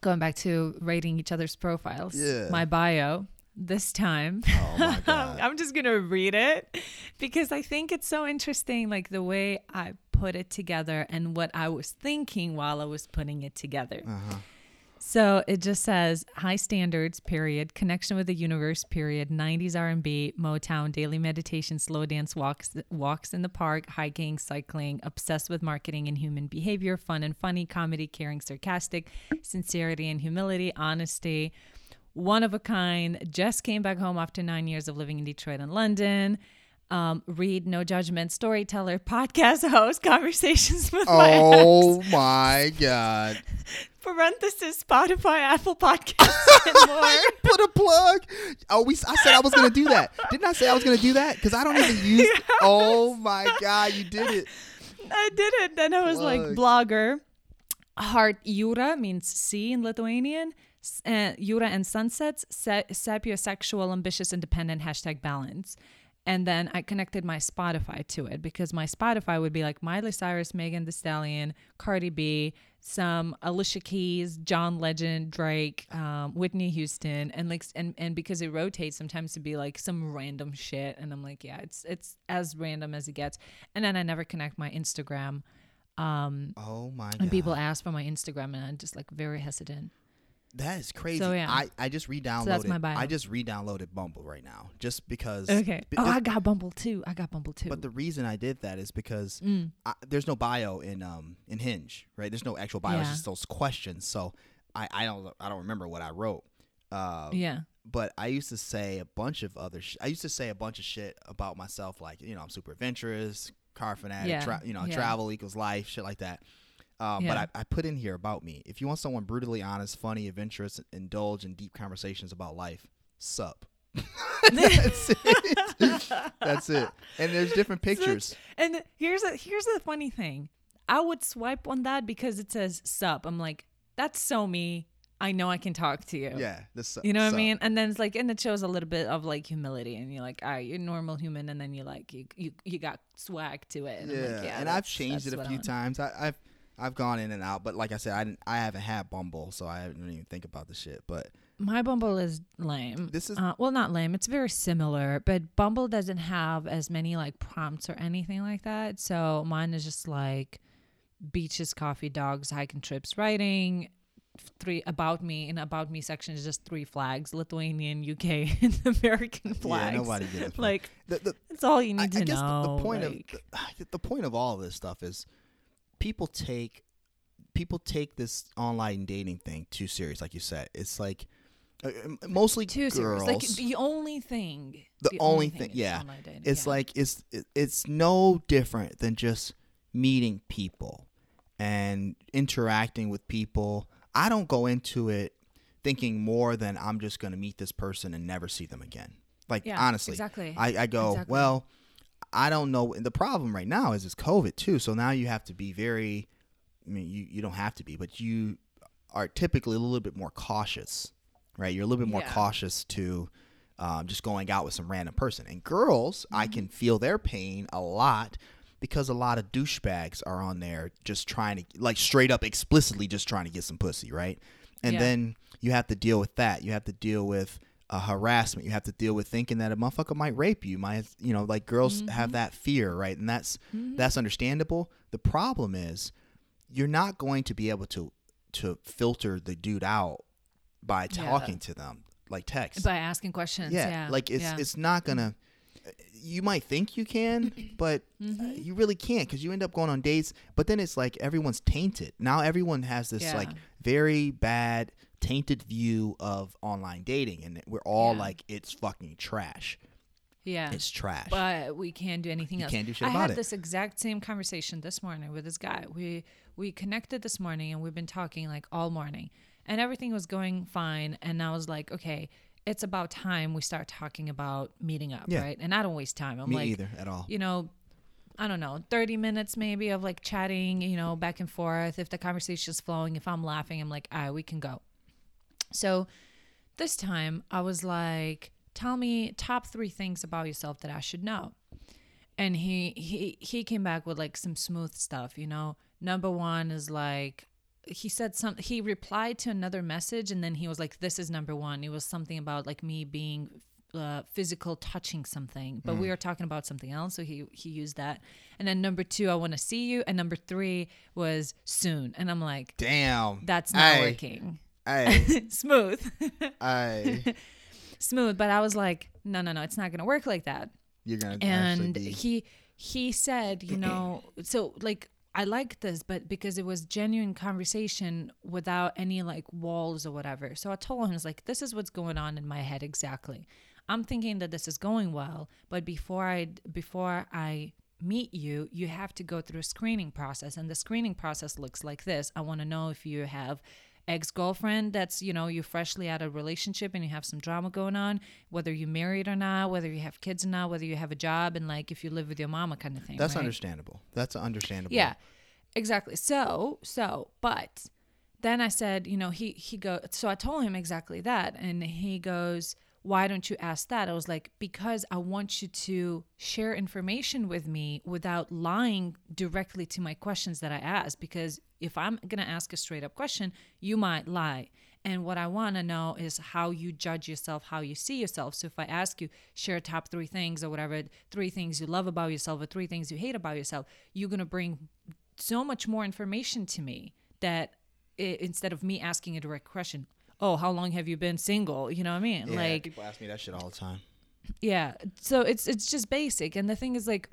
going back to rating each other's profiles. Yeah. My bio this time. Oh my god. I'm just gonna read it because I think it's so interesting, like the way I put it together and what I was thinking while I was putting it together. Uh-huh. So it just says high standards, period, connection with the universe, period, 90s R&B, Motown, daily meditation, slow dance, walks, walks in the park, hiking, cycling, obsessed with marketing and human behavior, fun and funny, comedy, caring, sarcastic, sincerity and humility, honesty, one of a kind, just came back home after nine years of living in Detroit and London. Um, read, no judgment, storyteller, podcast host, conversations with my Oh my god. parenthesis Spotify, Apple Podcasts, and more. Put a plug. Oh, we. I said I was gonna do that. Didn't I say I was gonna do that? Because I don't even use. Oh my god, you did it. I did it. Then I was like blogger. Heart Jura means sea in Lithuanian. Uh, Jura and sunsets. Se- sapiosexual, ambitious, independent. Hashtag balance. And then I connected my Spotify to it because my Spotify would be like Miley Cyrus, Megan Thee Stallion, Cardi B, some Alicia Keys, John Legend, Drake, um, Whitney Houston, and like and and because it rotates, sometimes to be like some random shit, and I'm like, yeah, it's it's as random as it gets. And then I never connect my Instagram. Um, Oh my god. and people ask for my Instagram, and I'm just like very hesitant. That is crazy. So, yeah. I, I just re-downloaded. my bio. I just re-downloaded Bumble right now, just because. Okay. But Oh, I got Bumble too. I got Bumble too. But the reason I did that is because Mm. I, there's no bio in um in Hinge, right? There's no actual bio. It's just those questions. So I I don't I don't remember what I wrote. Uh, yeah. But I used to say a bunch of other. Sh- I used to say a bunch of shit about myself, like you know I'm super adventurous, car fanatic, Yeah, tra- you know yeah. travel equals life, shit like that. Um, Yeah. But I, I put in here about me. If you want someone brutally honest, funny, adventurous, indulge in deep conversations about life, sup. That's it. That's it. And there's different pictures. And here's a here's the funny thing. I would swipe on that because it says sup. I'm like, that's so me. I know I can talk to you. Yeah, the su- You know what sup. I mean? And then it's like, and it shows a little bit of like humility, and you're like, all right, you're normal human, and then you like, you you, you got swag to it. And Yeah, like, yeah and I've changed it a what I few times. I, I've I've gone in and out, but like I said, I didn't, I haven't had Bumble, so I didn't even think about the shit. But My Bumble is lame. This is- uh, well, not lame. It's very similar, but Bumble doesn't have as many like prompts or anything like that. So mine is just like beaches, coffee, dogs, hiking trips, writing, three about me in about me section is just three flags: Lithuanian, UK, and American flags. Yeah, nobody fuck. Like The, the, that's all you I, need to I guess know. the, the point like- of the, the point of all this stuff is people take people take this online dating thing too serious. Like you said, it's like uh, mostly too girls. serious. Like the only thing. The only thing- is yeah. it's yeah. like it's it- it's no different than just meeting people and interacting with people. I don't go into it thinking more than I'm just going to meet this person and never see them again. Like Yeah, honestly, exactly. I, I go Exactly. well. I don't know. The problem right now is it's COVID too. So now you have to be very. I mean, you you don't have to be, but you are typically a little bit more cautious, right? You're a little bit more Yeah. cautious to um, just going out with some random person. And girls, I Mm-hmm. can feel their pain a lot because a lot of douchebags are on there just trying to, like, straight up explicitly just trying to get some pussy, right? And Yeah. then you have to deal with that. You have to deal with uh, harassment. You have to deal with thinking that a motherfucker might rape you. Might you know, like girls Mm-hmm. have that fear, right? And that's that's understandable. The problem is you're not going to be able to to filter the dude out by Yeah. talking to them like text. by asking questions. yeah, Yeah, like it's yeah. it's not gonna. You might think you can, but Mm-hmm. you really can't because you end up going on dates. But then it's like everyone's tainted. Now everyone has this Yeah. like very bad tainted view of online dating, and we're all Yeah. like, it's fucking trash. yeah. It's trash. but we can't do anything You else. can't do shit I about had it. this exact same conversation this morning with this guy. We we connected this morning and we've been talking like all morning, and everything was going fine. And I was like, okay, it's about time we start talking about meeting up, Yeah. right? And I don't waste time. I'm Me like, either at all. you know. I don't know, 30 minutes maybe of like chatting, you know, back and forth. If the conversation's flowing, if I'm laughing, I'm like, all right, we can go. So this time I was like, tell me top three things about yourself that I should know. And he he he came back with like some smooth stuff, you know. Number one is like he said some he replied to another message and then he was like, This is number one. It was something about like me being uh, physical touching something, but we were talking about something else, so he he used that. And then number two, I want to see you, and number three was soon, and I'm like, Damn. that's not working. Hey, Smooth. hey. smooth but i was like no no no it's not gonna work like that You're gonna and be. he he said you know so like i like this but because it was genuine conversation without any like walls or whatever so i told him it's like this is what's going on in my head exactly i'm thinking that this is going well but before i before i meet you you have to go through a screening process and the screening process looks like this i want to know if you have ex-girlfriend that's you know you're freshly out of a relationship and you have some drama going on whether you're married or not whether you have kids or not whether you have a job and like if you live with your mama kind of thing That's right? understandable. That's understandable. Yeah, exactly. So, so, but then I said, you know, he he go. So I told him exactly that, and he goes, "Why don't you ask that?" I was like, "Because I want you to share information with me without lying directly to my questions that I ask. Because if I'm gonna ask a straight up question, you might lie." And what I want to know is how you judge yourself, how you see yourself. So if I ask you, share top three things or whatever, three things you love about yourself or three things you hate about yourself, you're going to bring so much more information to me that i instead of me asking a direct question, oh, how long have you been single? You know what I mean? Yeah, like, people ask me that shit all the time. yeah. So it's it's just basic. And the thing is like,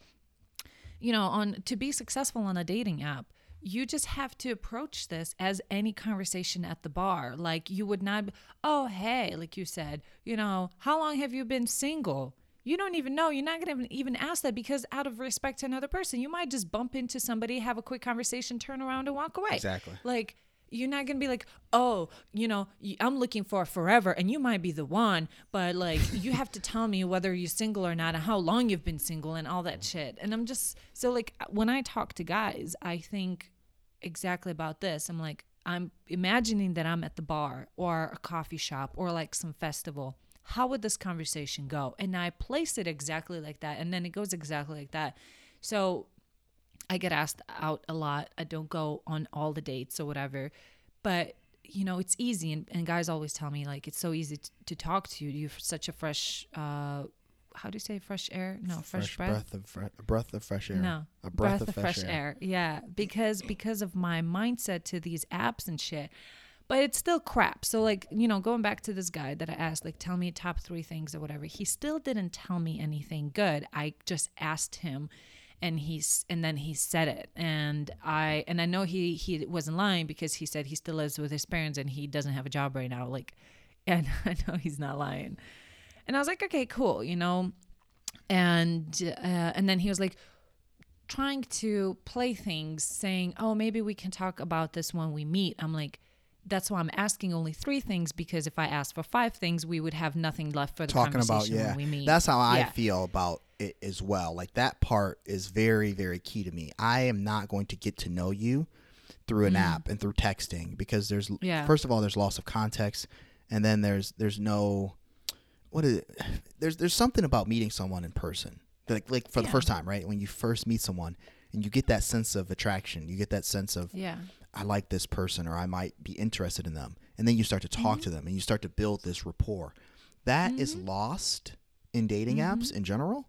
you know, on to be successful on a dating app, you just have to approach this as any conversation at the bar. Like you would not, oh hey, like you said, you know, how long have you been single? You don't even know. You're not gonna even- even ask that because out of respect to another person, you might just bump into somebody, have a quick conversation, turn around and walk away. Exactly. Like you're not gonna be like, oh, you know, I'm looking for forever, and you might be the one, but like you have to tell me whether you're single or not, and how long you've been single, and all that shit. And I'm just so like uh, when I talk to guys, I think exactly about this. I'm like, I'm imagining that I'm at the bar or a coffee shop or like some festival. How would this conversation go? And I place it exactly like that, and then it goes exactly like that. So I get asked out a lot. I don't go on all the dates or whatever, but you know it's easy. And, and guys always tell me like it's so easy to, to talk to you. You're such a fresh. uh How do you say fresh air? No, fresh, breath. breath of fre- a breath of fresh air. No, a breath, of fresh, air. Yeah, because because of my mindset to these apps and shit. but it's still crap. So like, you know, going back to this guy that I asked, like, tell me top three things or whatever. He still didn't tell me anything good. I just asked him and he's and then he said it. And i and i know he he wasn't lying because he said he still lives with his parents and he doesn't have a job right now. Like and i know he's not lying. And i was like okay cool you know? And uh, and then he was like trying to play things saying oh maybe we can talk about this when we meet. I'm like that's why i'm asking only three things because if i asked for five things we would have nothing left for the talking about conversation yeah. we meet. That's how i Yeah. feel about it as well. Like that part is very very key to me. I am not going to get to know you through an app and through texting because there's Mm. Yeah. first of all there's loss of context and then there's there's no what is it? There's there's something about meeting someone in person. Like like for the first time right? When you first meet someone and you get that sense of attraction you get that sense of yeah I like this person or I might be interested in them. And then you start to talk Mm-hmm. to them and you start to build this rapport. That is lost in dating Mm-hmm. apps in general.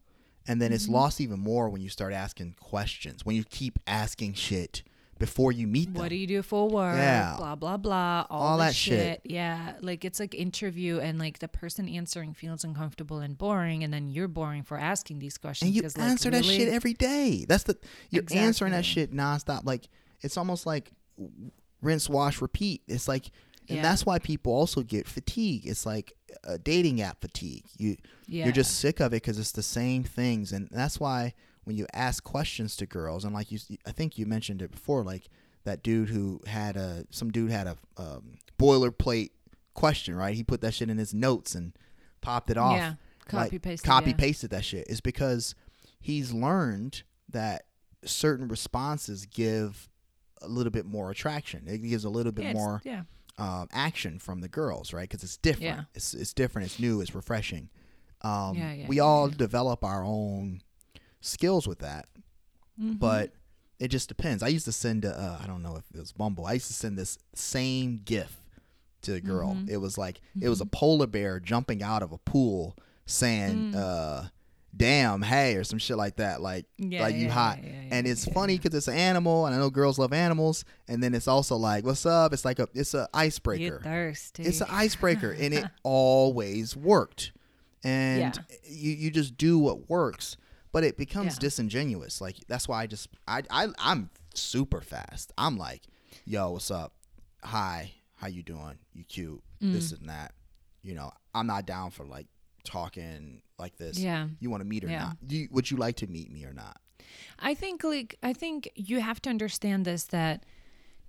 And then it's lost even more when you start asking questions, when you keep asking shit before you meet them. What do you do for work? Yeah. Blah blah blah. All, All that that shit. Yeah, like it's like interview, and like the person answering feels uncomfortable and boring, and then you're boring for asking these questions. and you 'cause, like, answer that shit every day. That's the you're answering that Exactly. shit nonstop. Like it's almost like rinse, wash, repeat. It's like, and Yeah. that's why people also get fatigue. It's like a dating app fatigue. You Yeah. you're just sick of it because it's the same things, and that's why when you ask questions to girls, and like you, I think you mentioned it before, like that dude who had a some dude had a um, boilerplate question, right? He put that shit in his notes and popped it off. Yeah, like, copy pasted. copy yeah. pasted that shit is because he's learned that certain responses give a little bit more attraction. It gives a little bit Yeah, more Yeah, um, action from the girls, right? Because it's different. Yeah. It's it's different. It's new. It's refreshing. Um, Yeah, yeah, we all develop our own skills with that, Mhm. but it just depends. I used to send, a, uh, I don't know if it was Bumble. I used to send this same GIF to a girl. Mhm. It was like it was a polar bear jumping out of a pool, saying, Mm. uh, "Damn, hey," or some shit like that. Like, Yeah, like you hot. yeah, yeah, and it's yeah, funny yeah. because it's an animal, and I know girls love animals. And then it's also like, "What's up?" It's like a, it's a you icebreaker. thirsty. It's an icebreaker, and it always worked. And Yeah. you you just do what works, but it becomes Yeah. disingenuous. Like that's why I just I I I'm super fast. I'm like, yo, what's up? Hi, how you doing? You cute. This Mm. and that. You know, I'm not down for like talking like this. Yeah. You want to meet or Yeah. not? Do you, would you like to meet me or not? I think like I think you have to understand this that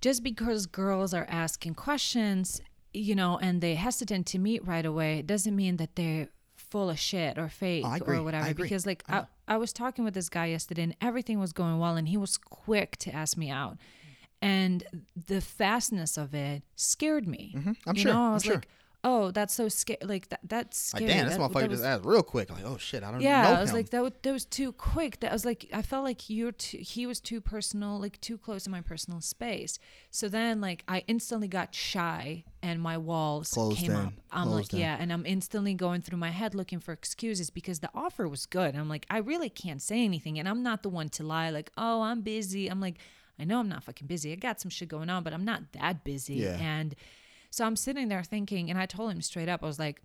just because girls are asking questions, you know, and they hesitant to meet right away, doesn't mean that they're full of shit or fake Oh, or whatever. I agree. Because like I I. I was talking with this guy yesterday and everything was going well and he was quick to ask me out. And the fastness of it scared me. Mhm. I'm you sure. Know? I I'm was sure. Oh, that's so scary. Like that that's Like, damn, this That- motherfucker that just asked real quick. Like, oh shit, I don't know. yeah, know I was him. like that. Was, that was too quick. That I was like I felt like you're too. He was too personal, like too close to my personal space. So then, like I instantly got shy, and my walls Closed came in. up. I'm Closed like, in. yeah, and I'm instantly going through my head looking for excuses because the offer was good. I'm like, I really can't say anything, and I'm not the one to lie. Like, oh, I'm busy. I'm like, I know I'm not fucking busy. I got some shit going on, but I'm not that busy. Yeah. And so I'm sitting there thinking, and I told him straight up, I was like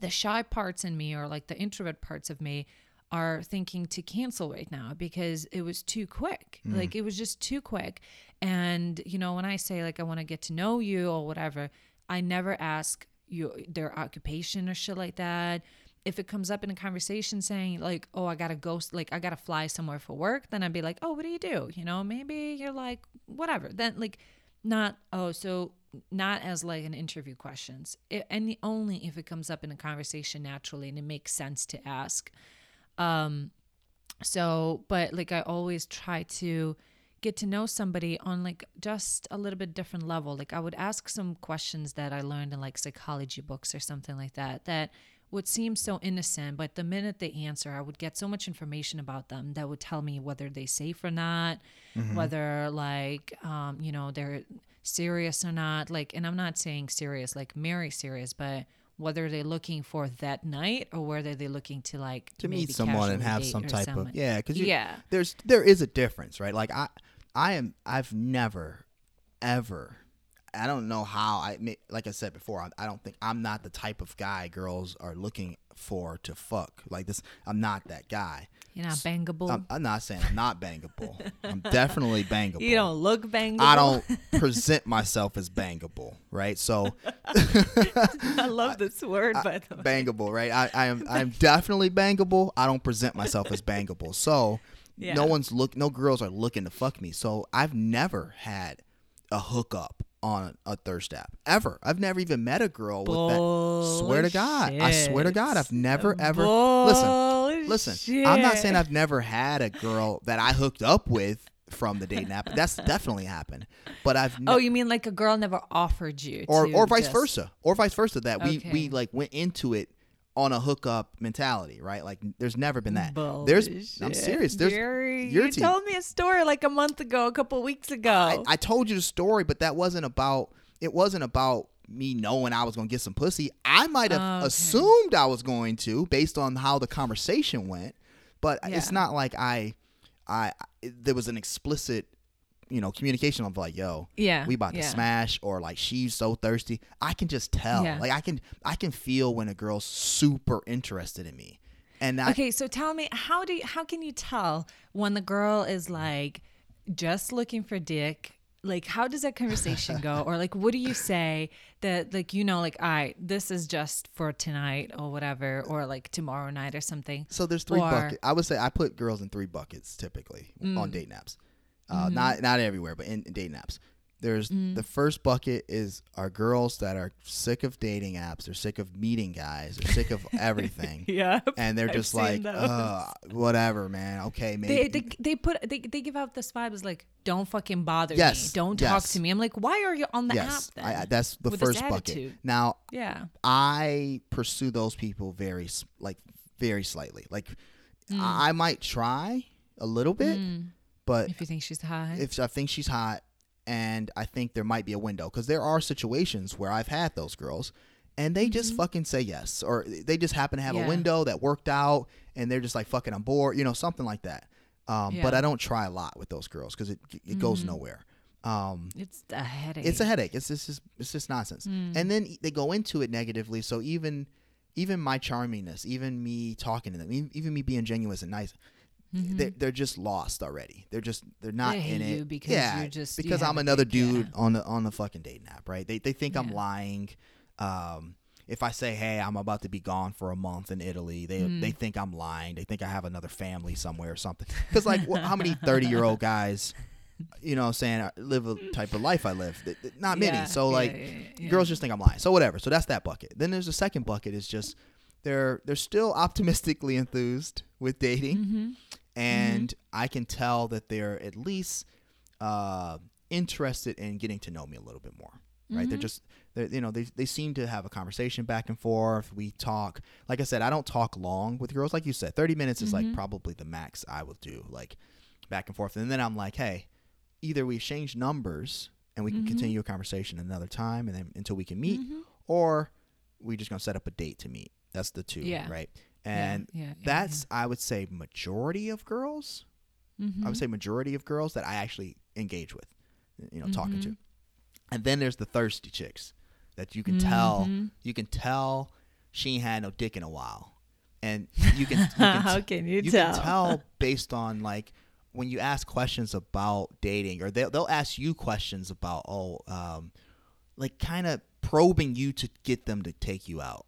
the shy parts in me or like the introvert parts of me are thinking to cancel right now because it was too quick. Hmm. Like it was just too quick. And you know, when I say like I want to get to know you or whatever, I never ask you their occupation or shit like that. If it comes up in a conversation saying like, "Oh, I gotta go, like I gotta fly somewhere for work," then I'd be like, "Oh, what do you do?" You know, maybe you're like, whatever. Then like, not oh, so not as like an interview questions. It, and only if it comes up in a conversation naturally and it makes sense to ask. Um, so, but like I always try to get to know somebody on like just a little bit different level. Like I would ask some questions that I learned in like psychology books or something like that that would seem so innocent, but the minute they answer, I would get so much information about them that would tell me whether they're safe or not, whether like um, you know, they're serious or not. Like and I'm not saying serious like Mary serious, but whether they're looking for that night or whether they're looking to like to meet someone and have some type someone. of yeah because Yeah. there's there is a difference right like i i am i've never ever I don't know how I like I said before. I, I don't think I'm not the type of guy girls are looking for to fuck like this. I'm not that guy. You're not bangable. I'm, I'm not saying I'm not bangable. I'm definitely bangable. you don't look bangable. I don't present myself as bangable, right? So I love this word, by the way. bangable, right? I, I am I am definitely bangable. I don't present myself as bangable. So Yeah. no one's look no girls are looking to fuck me. So I've never had a hookup on a thirst app. Ever. I've never even met a girl with that swear to God. I swear to God, I've never ever listen. Listen, I'm not saying I've never had a girl that I hooked up with from the dating app. That's definitely happened. But I've oh, ne- Oh, you mean like a girl never offered you, or to or vice just- versa, or vice versa. That we Okay. we like went into it on a hookup mentality, right? Like there's never been that. There's I'm serious. There's Jerry, you team. told me a story like a month ago, a couple weeks ago. I, I told you the story, but that wasn't about. It wasn't about me knowing I was gonna get some pussy. I might have Oh, okay. assumed I was going to based on how the conversation went, but it's not like I, I there was an explicit. You know, communication of like, yo, Yeah, we about to smash, or like she's so thirsty. I can just tell. Yeah. Like I can, I can feel when a girl's super interested in me, and I, okay, so tell me, how do you, how can you tell when the girl is like just looking for dick? Like, how does that conversation go? Or like, what do you say that like you know, like, I this is just for tonight or whatever, or like tomorrow night or something. So there's three Or- buckets. I would say I put girls in three buckets typically Mm. on date naps Uh, Not not everywhere, but in, in dating apps. There's Mm. the first bucket is our girls that are sick of dating apps. They're sick of meeting guys. They're sick of everything. Yeah, And they're I've just like, uh, whatever, man. Okay, maybe. They, they they put they, they give out this vibe is like don't fucking bother Yes, me don't talk to me I'm like why are you on the yes, app then I, that's the with first bucket. Now yeah I pursue those people very like very slightly. Like Mm. I, I might try a little bit, but if you think she's hot, if I think she's hot and I think there might be a window because there are situations where I've had those girls and they just fucking say yes or they just happen to have a Mm-hmm. Window that worked out and they're just like fucking I'm bored, you know, something like that. Um, But Yeah. Mm-hmm. I don't try a lot with those girls because it it goes nowhere. Um, it's a headache it's a headache. It's just it's just nonsense. Mm. And then they go into it negatively. So even even my charmingness, even me talking to them, even, even me being genuine and nice, they're, they're just lost already. They're just they're not Mm-hmm. They in it. you because yeah, you're just- because have I'm another dick, yeah. dude on the on the fucking dating app, right? They they think I'm lying. Um, if I say, "Hey, I'm about to be gone for a month in Italy," they Mm. they think I'm lying. They think I have another family somewhere or something. Because like, wh- how many 30 year old guys, you know, what I'm saying uh, live a type of life I live? Not many. Yeah, So like, yeah, yeah. girls just think I'm lying. So whatever. So that's that bucket. Then there's a second bucket. Is just they're they're still optimistically enthused with dating, Mm-hmm. And I can tell that they're at least uh, interested in getting to know me a little bit more. Right? Mm-hmm. They're just they're, you know they they seem to have a conversation back and forth. We talk. Like I said, I don't talk long with girls. Like you said, thirty minutes is Mm-hmm. like probably the max I will do. Like back and forth, and then I'm like, hey, either we exchange numbers and we can Mm-hmm. continue a conversation another time, and then until we can meet, or we just gonna set up a date to meet. That's the two, Yeah. right? And yeah, yeah, that's I would say majority of girls. Mm-hmm. I would say majority of girls that I actually engage with, you know, talking Mm-hmm. to. And then there's the thirsty chicks that you can tell Mm-hmm. you can tell she ain't had no dick in a while, and you can, you can How can you you tell? can tell based on like when you ask questions about dating, or they'll they'll ask you questions about oh, um, like kind of probing you to get them to take you out,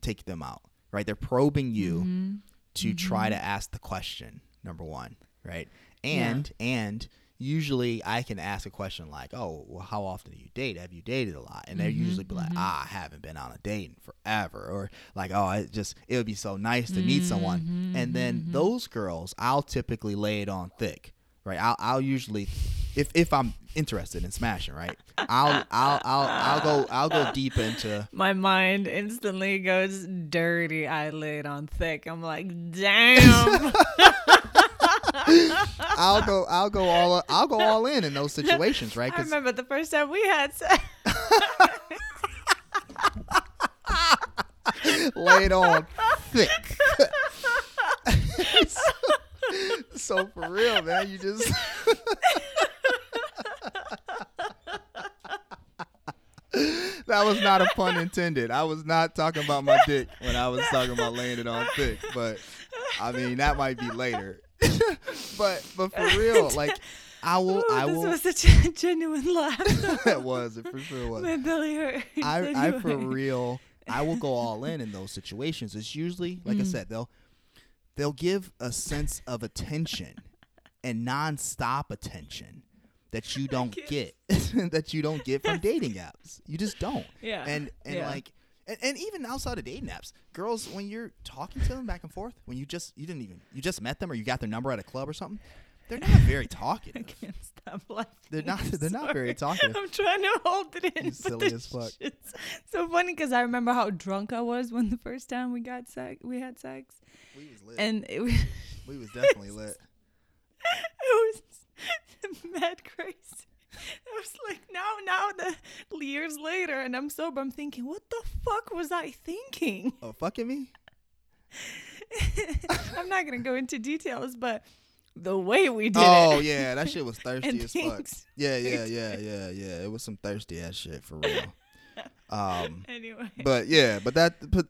take them out, right? They're probing you Mm-hmm. to try to ask the question number one, right? And and usually I can ask a question like, "Oh, well, how often do you date? Have you dated a lot?" And they Mm-hmm, usually be like, "Ah, I haven't been on a date in forever," or like, "Oh, it just it would be so nice to meet someone." Mm-hmm, And then those girls, I'll typically lay it on thick, right? I'll I'll usually, if if I'm interested in smashing, right? I'll I'll I'll I'll go I'll go deep into My mind instantly goes dirty. I laid on thick. I'm like, damn. I'll go I'll go all I'll go all in in those situations, right? I remember the first time we had sex. laid on thick. so for real, man, you just that was not a pun intended. I was not talking about my dick when I was talking about laying it on thick. But I mean, that might be later. but but for real, like I will. Ooh, I this will. was such a genuine laugh. that was it for sure was. My belly hurt. I, I for real, I will go all in in those situations. It's usually, like I Mm. said, they'll they'll give a sense of attention and nonstop attention that you don't get, that you don't get from dating apps. You just don't. Yeah. And and yeah. like. And, and even outside of dating apps, girls, when you're talking to them back and forth, when you just you didn't even you just met them or you got their number at a club or something, they're not very I talkative. can't stop laughing. They're not. They're not very sorry. talkative. I'm trying to hold it in. You silly as fuck. So funny because I remember how drunk I was when the first time we got sex. We had sex, We was lit. and it was we was definitely lit. it was mad crazy. I was like, now, now, the years later, and I'm sober. I'm thinking, what the fuck was I thinking? Oh, fucking me. I'm not gonna go into details, but the way we did Oh it. Oh yeah, that shit was thirsty as fuck. Yeah, yeah, yeah, yeah, yeah. It was some thirsty ass shit for real. Um, Anyway. but yeah, but that, but,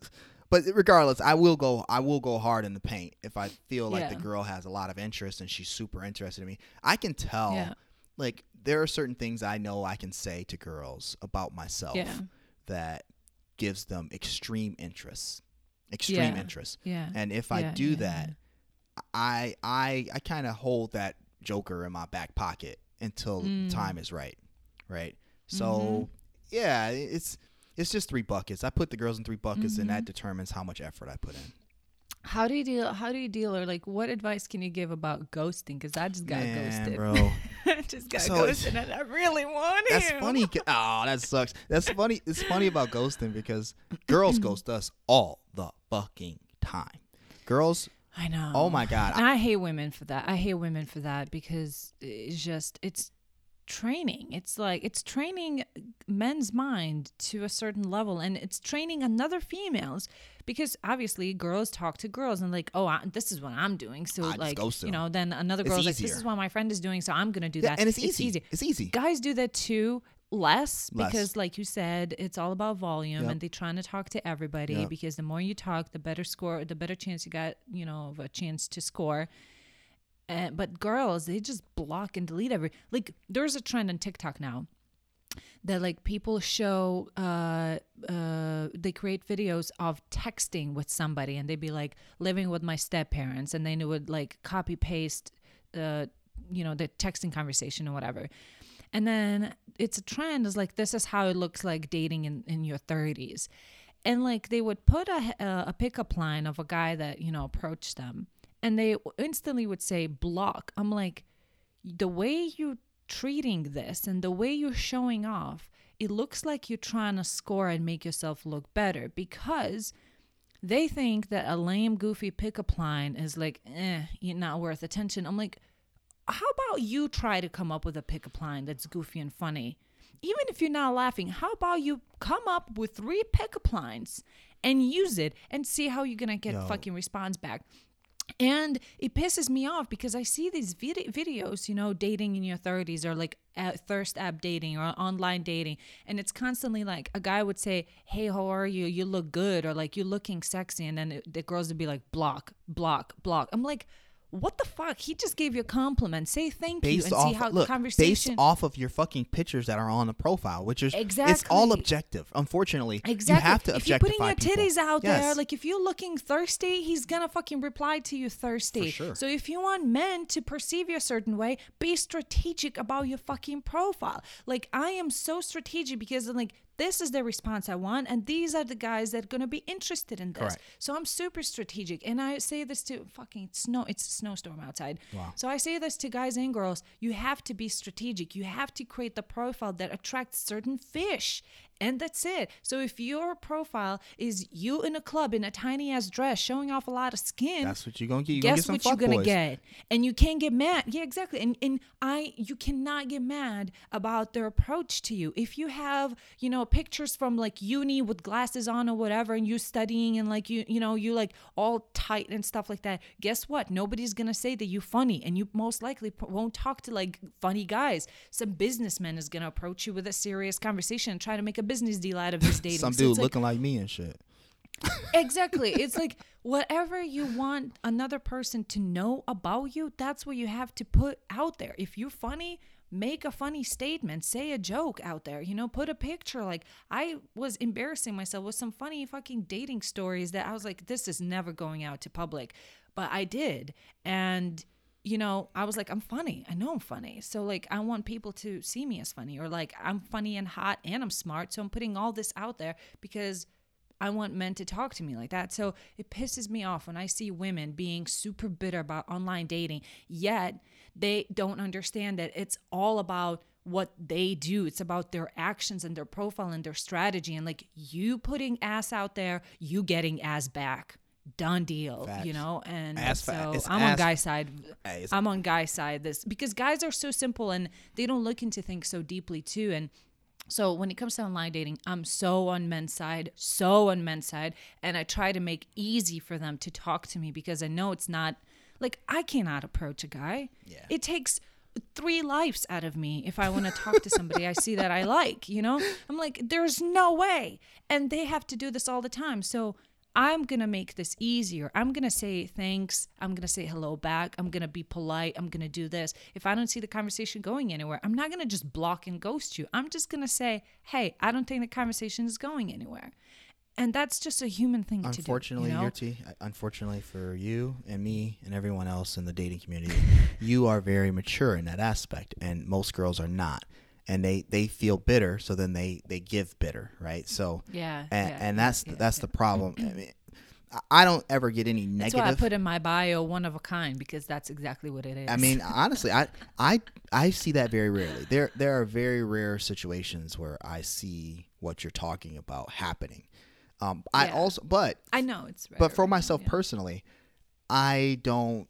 but regardless, I will go. I will go hard in the paint if I feel like the girl has a lot of interest and she's super interested in me. I can tell. Yeah. Like there are certain things I know I can say to girls about myself Yeah. that gives them extreme interest, extreme Yeah. interest. Yeah. And if I do yeah, that, I I I kind of hold that joker in my back pocket until Mm. the time is right, right? Mm-hmm. So yeah, it's it's just three buckets. I put the girls in three buckets, and Mm-hmm. that determines how much effort I put in. How do you deal? How do you deal, or like, what advice can you give about ghosting? Because I just got Man, ghosted, bro. I just got So ghosted, and I really want That's him. funny. Oh, that sucks. That's funny. It's funny about ghosting because girls ghost us all the fucking time. Girls, I know. oh my god, And I hate women for that. I hate women for that because it's just it's training. It's like it's training men's mind to a certain level and it's training another females because obviously girls talk to girls and like, "Oh, I, this is what I'm doing." So I like, you know, then another It's girl's like, "This is what my friend is doing, so I'm going to do yeah, that." and it's easy. It's easy. Guys do that too less, Less. because like you said it's all about volume Yep. and they're trying to talk to everybody Yep. because the more you talk the better score the better chance you got you know of a chance to score but girls they just block and delete every like there's a trend on tiktok now that like people show uh uh they create videos of texting with somebody and they'd be like living with my step parents and they would like copy paste uh you know the texting conversation or whatever. And then it's a trend is like this is how it looks like dating in, in your 30s and like they would put a, a pickup line of a guy that you know approached them and they instantly would say block i'm like the way you're treating this and the way you're showing off it looks like you're trying to score and make yourself look better because they think that a lame goofy pickup line is like eh you're not worth attention i'm like how about you try to come up with a pickup line that's goofy and funny? Even if you're not laughing, how about you come up with three pickup lines and use it and see how you're gonna get Yo. fucking response back? And it pisses me off because I see these vid- videos, you know, dating in your 30s or like uh, thirst app dating or online dating. And it's constantly like a guy would say, Hey, how are you? You look good. Or like, you're looking sexy. And then it, the girls would be like, block, block, block. I'm like, what the fuck? He just gave you a compliment. Say thank you and off see how look, conversation. based off of your fucking pictures that are on the profile, which is exactly it's all objective. Unfortunately, Exactly. you have to if you're putting your people. titties out there, like if you're looking thirsty, he's gonna fucking reply to you thirsty. For sure. So if you want men to perceive you a certain way, be strategic about your fucking profile. Like I am so strategic because like this is the response I want, and these are the guys that are gonna be interested in this. Correct. So I'm super strategic, and I say this to fucking it's snow. It's a snowstorm outside. Wow. So I say this to guys and girls: you have to be strategic. You have to create the profile that attracts certain fish, and that's it. So if your profile is you in a club in a tiny ass dress showing off a lot of skin, that's what you're gonna get. You're gonna get guess what you're fuck gonna get? And you can't get mad. Yeah exactly. And and i you cannot get mad about their approach to you. If you have you know pictures from like uni with glasses on or whatever and you're studying and like you you know you like all tight and stuff like that guess what? Nobody's gonna say that you're funny and you most likely won't talk to like funny guys. Some businessman is gonna approach you with a serious conversation and try to make a business deal out of this dating. Some So dude it's like, looking like me and shit. exactly. It's like whatever you want another person to know about you, that's what you have to put out there. If you're funny, make a funny statement, say a joke out there, you know, put a picture. Like I was embarrassing myself with some funny fucking dating stories that I was like, this is never going out to public. But I did. And you know, I was like, I'm funny. I know I'm funny. So, like, I want people to see me as funny, or like, I'm funny and hot and I'm smart. So, I'm putting all this out there because I want men to talk to me like that. So it pisses me off when I see women being super bitter about online dating, yet they don't understand that it's all about what they do. It's about their actions and their profile and their strategy. And like you putting ass out there, you getting ass back. Done deal, Facts. you know, and Ass so I'm on ass- guy side. Hey, I'm on guy side this because guys are so simple and they don't look into things so deeply too. And so when it comes to online dating, I'm so on men's side, so on men's side, and I try to make easy for them to talk to me because I know it's not like I cannot approach a guy. Yeah. It takes three lives out of me if I want to talk to somebody I see that I like, you know? I'm like there's no way. And they have to do this all the time. So I'm going to make this easier. I'm going to say thanks. I'm going to say hello back. I'm going to be polite. I'm going to do this. If I don't see the conversation going anywhere, I'm not going to just block and ghost you. I'm just going to say, hey, I don't think the conversation is going anywhere. And that's just a human thing to do. Unfortunately, you know? Yurti, uh, unfortunately for you and me and everyone else in the dating community, you are very mature in that aspect, and most girls are not. And they, they feel bitter, so then they, they give bitter, right? So Yeah, and, yeah, and that's yeah, that's yeah. the problem. I mean, I- don't ever get any negative. That's why I put in my bio one of a kind because that's exactly what it is. I mean, honestly, I I I see that very rarely. There there are very rare situations where I see what you're talking about happening. Um, I also, but I know it's rare, but for myself personally, I don't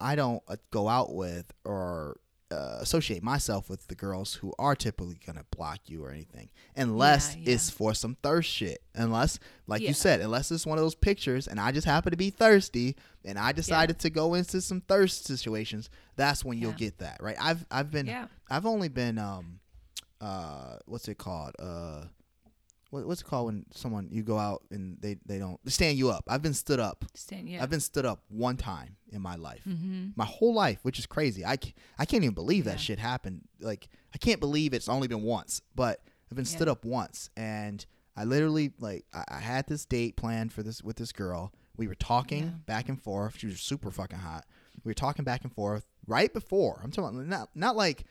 I don't uh, go out with or uh, associate myself with the girls who are typically gonna block you or anything, unless Yeah, yeah. it's for some thirst shit. Unless, like Yeah. you said, unless it's one of those pictures, and I just happen to be thirsty, and I decided to go into some thirst situations. That's when you'll get that, right? I've I've been Yeah. I've only been um uh what's it called uh what, what's it called when someone you go out and they they don't they stand you up. I've been stood up. Stand, yeah. I've been stood up one time in my life, mm-hmm. my whole life, which is crazy. I, ca- I can't even believe that shit happened. Like I can't believe it's only been once, but I've been stood up once, and I literally like I, I had this date planned for this with this girl. We were talking Yeah. back and forth. She was super fucking hot. We were talking back and forth right before. I'm talking about not not like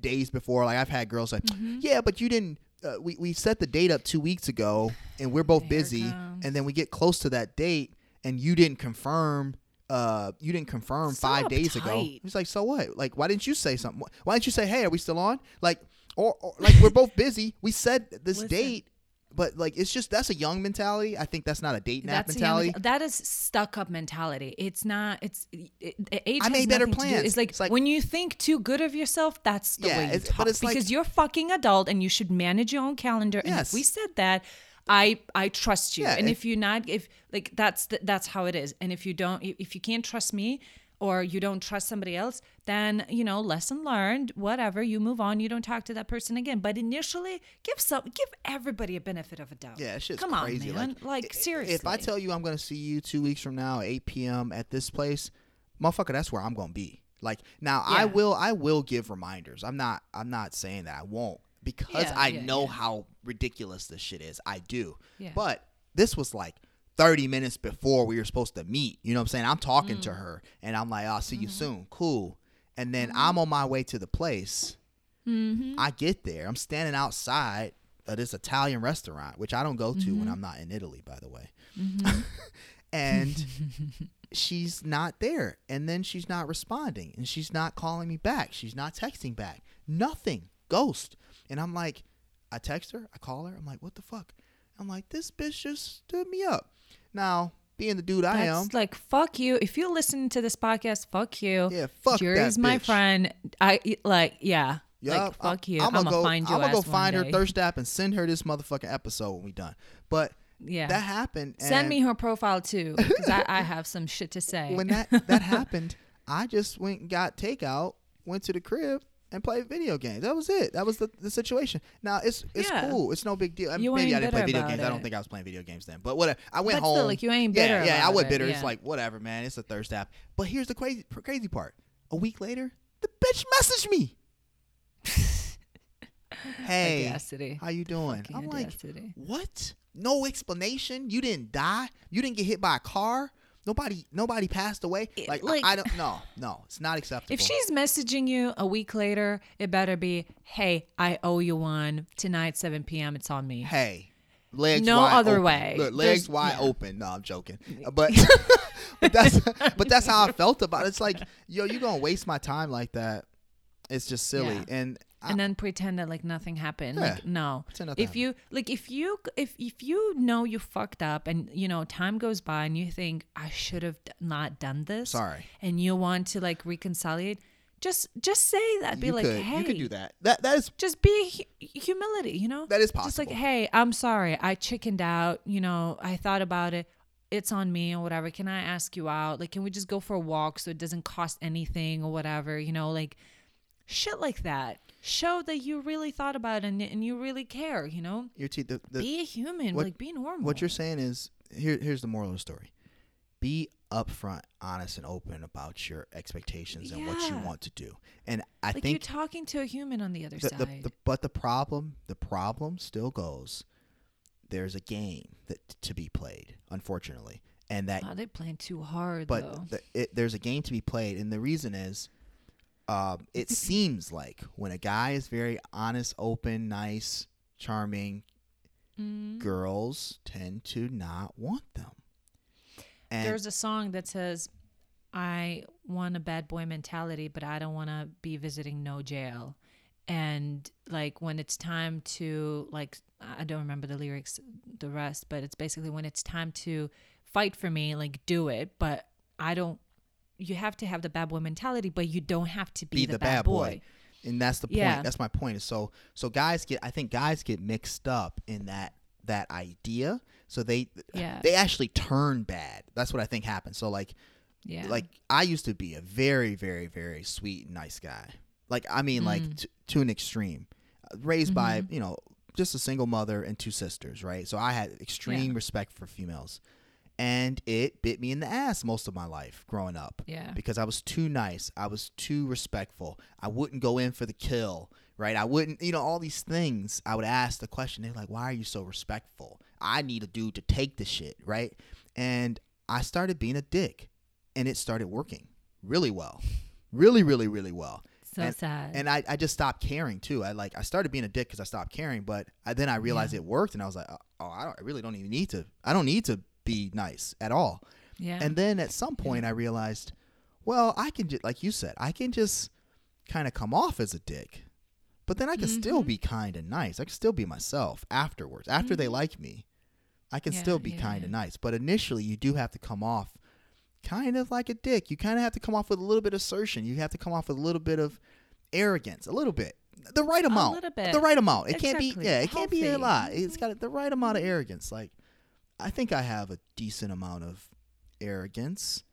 days before. Like I've had girls like, Mm-hmm. yeah, but you didn't. Uh, we we set the date up two weeks ago, and we're both Here busy. comes. And then we get close to that date, and you didn't confirm. Uh, you didn't confirm So five days ago. He's like, so what? Like, why didn't you say something? Why didn't you say, hey, are we still on? Like, or, or like we're both busy. We said this Listen. date, but like it's just that's a young mentality. I think that's not a date nap That's a young- mentality. that is stuck up mentality. It's not. It's it, age I made better nothing to do- plans. It's like, It's like- when you think too good of yourself, that's the Yeah, way you it's- but talk. it's like- because you're fucking adult and you should manage your own calendar. And Yes. if we said that, I I trust you. Yeah, and if- if, you're not, if like that's the, that's how it is. And if you don't, if you can't trust me. Or you don't trust somebody else, then you know, lesson learned. Whatever, you move on. You don't talk to that person again. But initially, give some, give everybody a benefit of a doubt. Yeah, it's just come crazy. on, man. Like, Like, seriously. If I tell you I'm gonna see you two weeks from now, 8 p.m. at this place, motherfucker, that's where I'm gonna be. Like now, I will, I will give reminders. I'm not, I'm not saying that I won't because Yeah, I yeah, know yeah. how ridiculous this shit is. I do. Yeah. But this was like 30 minutes before we were supposed to meet. You know what I'm saying? I'm talking Mm. to her, and I'm like, "I'll see you Mm-hmm. soon." Cool. And then I'm on my way to the place. Mm-hmm. I get there. I'm standing outside of this Italian restaurant, which I don't go to when Mm-hmm. I'm not in Italy, by the way. and she's not there. And then she's not responding. And she's not calling me back. She's not texting back. Nothing. Ghost. And I'm like, I text her, I call her. I'm like, what the fuck? I'm like, this bitch just stood me up. Now, being the dude I am, like fuck you. If you listen to this podcast, fuck you. Yeah, fuck Jerry's that my bitch. friend. I like yeah. Yeah, like fuck you. I'm gonna go. find you. I'm gonna go find her day. thirst app and send her this motherfucking episode when we done. But Yeah. that happened. Send me her profile too, because I, I have some shit to say. when that that happened. I just went and got takeout, went to the crib, and play video games. That was it. That was the, the situation. Now it's it's Yeah. cool. It's no big deal. I mean, maybe I didn't play video games. I don't think I was playing video games then. But whatever. I went But home. still, like, you ain't yeah, bitter yeah. I about went it, bitter. It's yeah. like whatever, man. It's a thirst app. But here's the crazy crazy part. A week later, the bitch messaged me. hey, Audacity. how you doing? Fucking I'm like, what? No explanation. You didn't die. You didn't get hit by a car. Nobody, nobody passed away. Like, like- I, I don't. No, no, it's not acceptable. If she's messaging you a week later, it better be, "Hey, I owe you one tonight, 7 p.m. It's on me." hey, legs No wide other open. way. Look, legs There's- wide yeah. open. No, I'm joking. But but that's but that's how I felt about it. It's like, yo, you gonna waste my time like that? It's just silly. Yeah. And and then pretend that like nothing happened. Yeah. Like no. If you like if you if if you know you fucked up and you know time goes by and you think I should have d- not done this. Sorry. And you want to like reconciliate, just just say that. Be you like, could "Hey, you could do that. That that is just be hu- humility, you know? That is possible Just like, hey, I'm sorry. I chickened out. You know, I thought about it. It's on me or whatever. Can I ask you out? Like, can we just go for a walk so it doesn't cost anything or whatever? You know, like shit like that. Show that you really thought about and, and you really care, you know? your teeth. The, the, be a human. what- like, be normal. what you're saying is here. Here's the moral of the story: be upfront, honest, and open about your expectations and what you want to do. And I like, you're think talking to a human on the other the, side. the, the, but the problem the problem still goes there's a game that to be played unfortunately and that oh, they're playing too hard, but though. the, it, there's a game to be played and the reason is um, it seems like when a guy is very honest open nice charming Mm. girls tend to not want them and There's a song that says, I want a bad boy mentality, but I don't want to be visiting no jail. And like when it's time to, like, I don't remember the lyrics, the rest, but it's basically when it's time to fight for me, like, do it. But I don't, you have to have the bad boy mentality, but you don't have to be, the, bad, boy. and that's the point Yeah. that's my point so so guys get i think guys get mixed up in that that idea so they Yeah. they actually turn bad that's what i think happens so like Yeah. like i used to be a very very very sweet nice guy like i mean like Mm. t- to an extreme raised by Mm-hmm. you know just a single mother and two sisters right so i had extreme respect for females and it bit me in the ass most of my life growing up Yeah. because I was too nice. I was too respectful. I wouldn't go in for the kill, right? I wouldn't, you know, all these things. I would ask the question. They're like, "Why are you so respectful?" I need a dude to take the shit, right? And I started being a dick, and it started working really well, really, really, really well. so and, sad. And I, I just stopped caring too. I like I started being a dick because I stopped caring, but I, then I realized Yeah. it worked, and I was like, "Oh, I, don't, I really don't even need to. I don't need to be nice at all." yeah. And then at some point, I realized, well, I can just, like you said, I can just kind of come off as a dick, but then I can still Mhm. be kind and nice. I can still be myself afterwards. After they like me, I can Mm-hmm. Yeah, still be yeah, kind yeah. and nice. But initially, you do have to come off kind of like a dick. You kind of have to come off with a little bit of assertion. You have to come off with a little bit of arrogance, a little bit. The right amount. little bit. The right amount. It can't be yeah, it can't be a lot. It's got the right amount of arrogance. Like I think I have a decent amount of arrogance.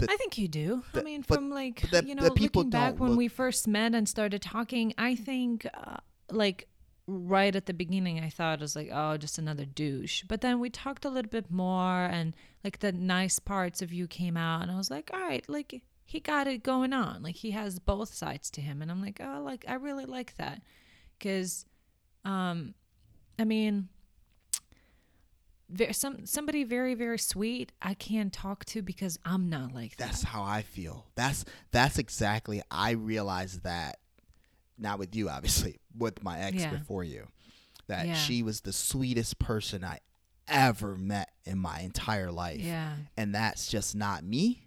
I think you do. I the- mean, but- from like but that- you know, that looking back when look- we first met and started talking, I think uh, like right at the beginning, I thought it was like, oh, just another douche. But then we talked a little bit more, and like the nice parts of you came out, and I was like, all right, like he got it going on. Like he has both sides to him, and I'm like, oh, like I really like that, because, um, I mean some somebody very very sweet I can't talk to because I'm not like that. That's how I feel. That's that's exactly I realized that not with you obviously, with my ex Yeah. before you. That Yeah. she was the sweetest person I ever met in my entire life. Yeah. And that's just not me.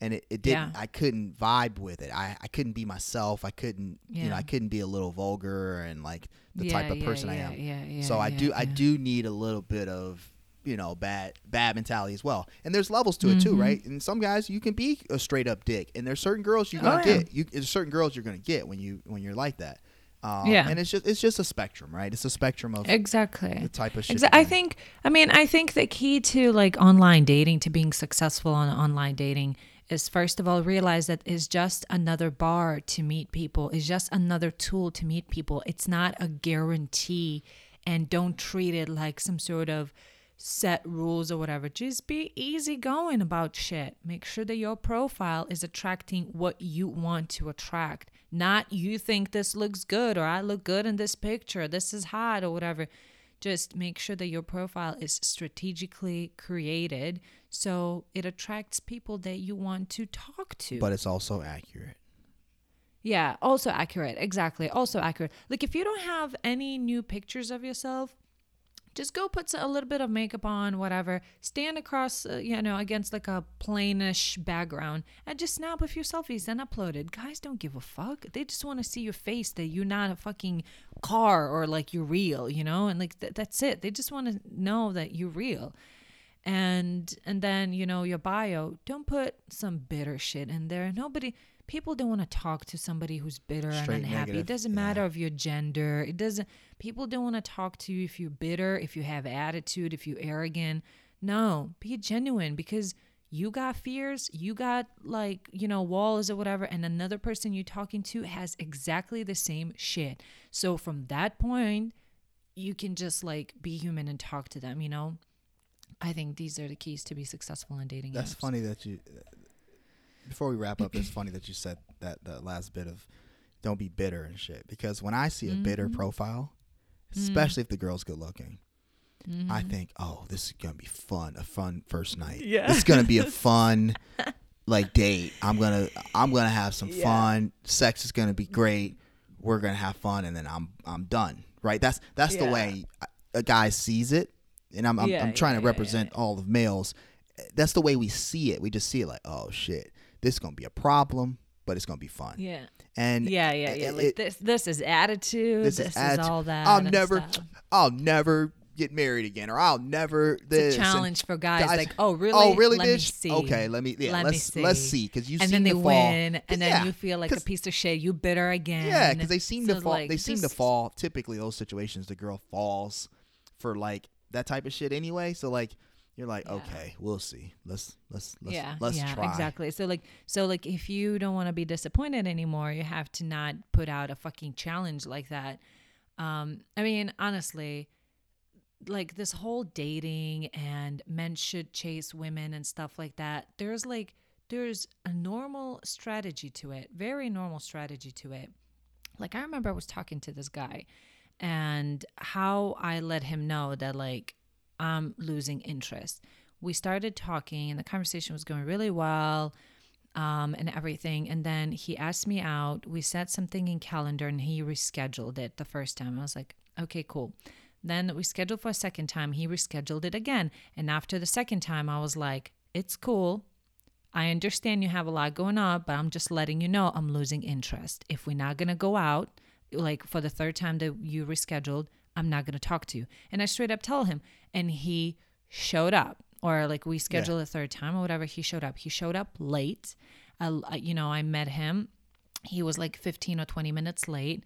And it, it didn't Yeah. I couldn't vibe with it. I, I couldn't be myself. I couldn't you know. I couldn't be a little vulgar and like the type of person I am. Yeah, yeah, so I do I do need a little bit of you know bad bad mentality as well. And there's levels to it too, Mhm. right? And some guys you can be a straight up dick, and there's certain girls you're Oh, gonna yeah. get. You there's certain girls you're gonna get when you when you're like that. Um, Yeah. and it's just it's just a spectrum, right? It's a spectrum of Exactly. the type of shit. Exa- I think I mean I think the key to like online dating to being successful on online dating is first of all realize that it's just another bar to meet people. It's just another tool to meet people. It's not a guarantee and don't treat it like some sort of set rules or whatever. Just be easygoing about shit. Make sure that your profile is attracting what you want to attract. Not you think this looks good or I look good in this picture, this is hot or whatever. Just make sure that your profile is strategically created so it attracts people that you want to talk to. But it's also accurate. Yeah, also accurate. Exactly. Also accurate. Like if you don't have any new pictures of yourself, just go put a little bit of makeup on, whatever. Stand across, uh, you know, against like a plainish background and just snap a few selfies and upload it. Guys don't give a fuck. They just want to see your face that you're not a fucking car or like you're real, you know? And like th- that's it. They just want to know that you're real. And and then, you know, your bio, don't put some bitter shit in there. Nobody people don't want to talk to somebody who's bitter Straight and unhappy. negative, It doesn't yeah. matter of your gender. It doesn't people don't want to talk to you if you're bitter, if you have attitude, if you're arrogant. No, be genuine because you got fears, you got like, you know, walls or whatever, and another person you're talking to has exactly the same shit. So from that point, you can just like be human and talk to them, you know? I think these are the keys to be successful in dating. That's apps. funny that you. Before we wrap up, it's funny that you said that the last bit of don't be bitter and shit. Because when I see a bitter Mhm. profile, Mm. especially if the girl's good looking, I Mhm. think, oh, this is gonna be fun, a fun first night. Yeah. Is gonna be a fun like date. I'm gonna I'm gonna have some Yeah. fun. Sex is gonna be great. We're gonna have fun, and then I'm I'm done. Right? That's that's the way a guy sees it, and I'm I'm, Yeah, I'm trying yeah, to yeah, represent all of males. That's the way we see it. We just see it like, oh shit, this is gonna be a problem, but it's gonna be fun. Yeah. And Yeah, yeah, yeah. it- Like this this is attitude. this This, is is, all that. I'll never, stuff. I'll never get married again, or I'll never. It's this a and- challenge for guys. guys- like, oh really? Oh, really, Let me bitch? see. Okay, let me. Yeah, Let me let's let's see. see because you and then they fall. win, and then yeah, you feel like a piece of shit. You bitter again. Yeah, because they seem So to fall. like, they seem to fall. Typically, those situations, the girl falls for like that type of shit anyway. So like, you're like, Yeah. okay, we'll see. Let's let's let's yeah, let's yeah, try. exactly. So like, so like, if you don't want to be disappointed anymore, you have to not put out a fucking challenge like that. Um, I mean, honestly, like this whole dating and men should chase women and stuff like that. There's like, there's a normal strategy to it, very normal strategy to it. Like I remember I was talking to this guy, and how I let him know that like I'm losing interest. We started talking, and the conversation was going really well, um, and everything. And then he asked me out. We set something in calendar, and he rescheduled it the first time. I was like, okay, cool. Then we scheduled for a second time. He rescheduled it again, and after the second time, I was like, it's cool. I understand you have a lot going on, but I'm just letting you know I'm losing interest. If we're not gonna go out, like for the third time that you rescheduled, I'm not gonna talk to you. And I straight up tell him, and he showed up, or like we scheduled a third time or whatever. He showed up. He showed up late. I, I- uh, you know, I met him. He was like 15 or 20 minutes late.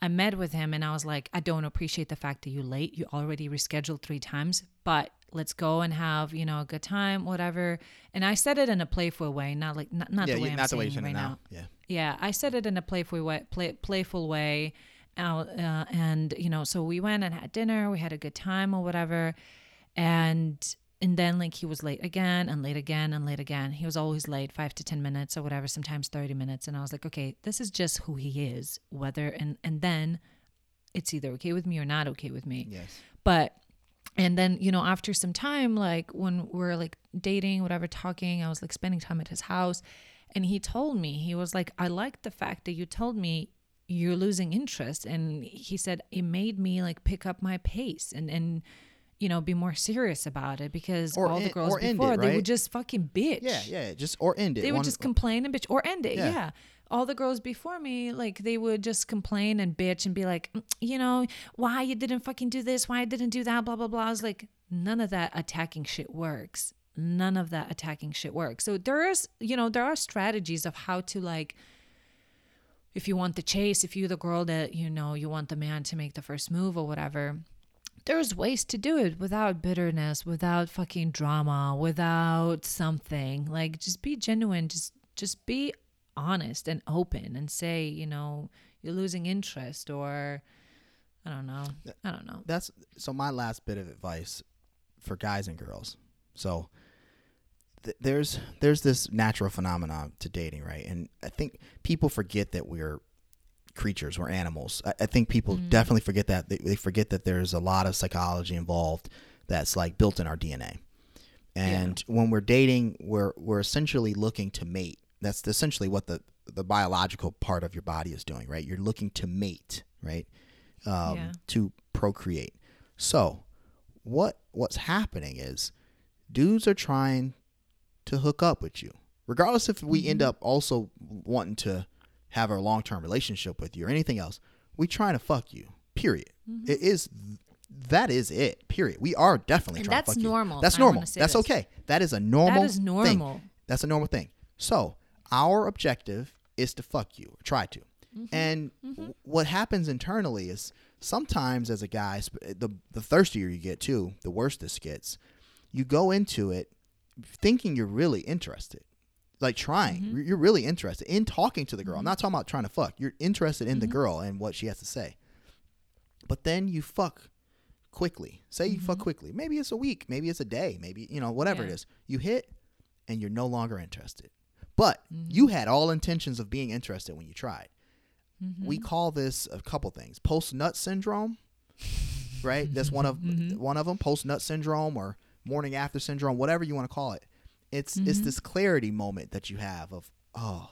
I met with him and I was like, I don't appreciate the fact that you're late. You already rescheduled three times, but let's go and have, you know, a good time, whatever. And I said it in a playful way, not like, not, not yeah, the way you- I'm not the way saying you're it right now. now. Yeah. Yeah, I said it in a playful way, play, playful way. Uh, uh, and you know, so we went and had dinner. We had a good time or whatever. And and then like he was late again and late again and late again. He was always late, five to ten minutes or whatever, sometimes thirty minutes. And I was like, okay, this is just who he is. Whether and and then it's either okay with me or not okay with me Yes. but and then you know after some time like when we're like dating whatever talking i was like spending time at his house and he told me he was like i like the fact that you told me you're losing interest and he said it made me like pick up my pace and and you know be more serious about it because Or all the girls or end it, before they would just fucking bitch Yeah, yeah. Just or end it. they would One- just complain and bitch or end it. Yeah. Yeah. All the girls before me, like they would just complain and bitch and be like, "Mm, you know, why you didn't fucking do this, why I didn't do that, blah blah blah. I was like, none of that attacking shit works. None of that attacking shit works. So there is, you know, there are strategies of how to like if you want the chase, if you're the girl that, you know, you want the man to make the first move or whatever, there's ways to do it without bitterness, without fucking drama, without something. Like just be genuine, just just be honest and open and say, you know, you're losing interest or I don't know. I don't know. That's so my last bit of advice for guys and girls. So th- there's there's this natural phenomenon to dating, right? And I think people forget that we're creatures, we're animals. I, I think people Mm. definitely forget that. They, they forget that there's a lot of psychology involved that's like built in our DNA. And when we're dating, we're we're essentially looking to mate. That's essentially what the the biological part of your body is doing, right? You're looking to mate, right? Um, Yeah. To procreate. So, what what's happening is dudes are trying to hook up with you, regardless if we end Mhm. up also wanting to have a long term relationship with you or anything else. We trying to fuck you. Period. Mhm. It is that is it. Period. We are definitely And trying that's to fuck you. normal. That's normal. That's this. okay. That is a normal. that is thing. normal. That's a normal thing. So our objective is to fuck you, or try to. Mhm. And Mhm. what happens internally is sometimes as a guy, the the thirstier you get too, the worse this gets. You go into it thinking you're really interested, like trying. Mhm. You're- really interested in talking to the girl. I'm Mhm. not talking about trying to fuck. You're interested in the Mhm. girl and what she has to say. But then you fuck quickly. Say you fuck Mhm. quickly. Maybe it's a week. Maybe it's a day. Maybe you know whatever it Yeah. is. You hit, and you're no longer interested. But you had all intentions of being interested when you tried. We call this a couple things: post nut syndrome, right? That's one of Mhm. one of them. Post nut syndrome or morning after syndrome, whatever you want to call it. It's it's Mhm. this clarity moment that you have of oh,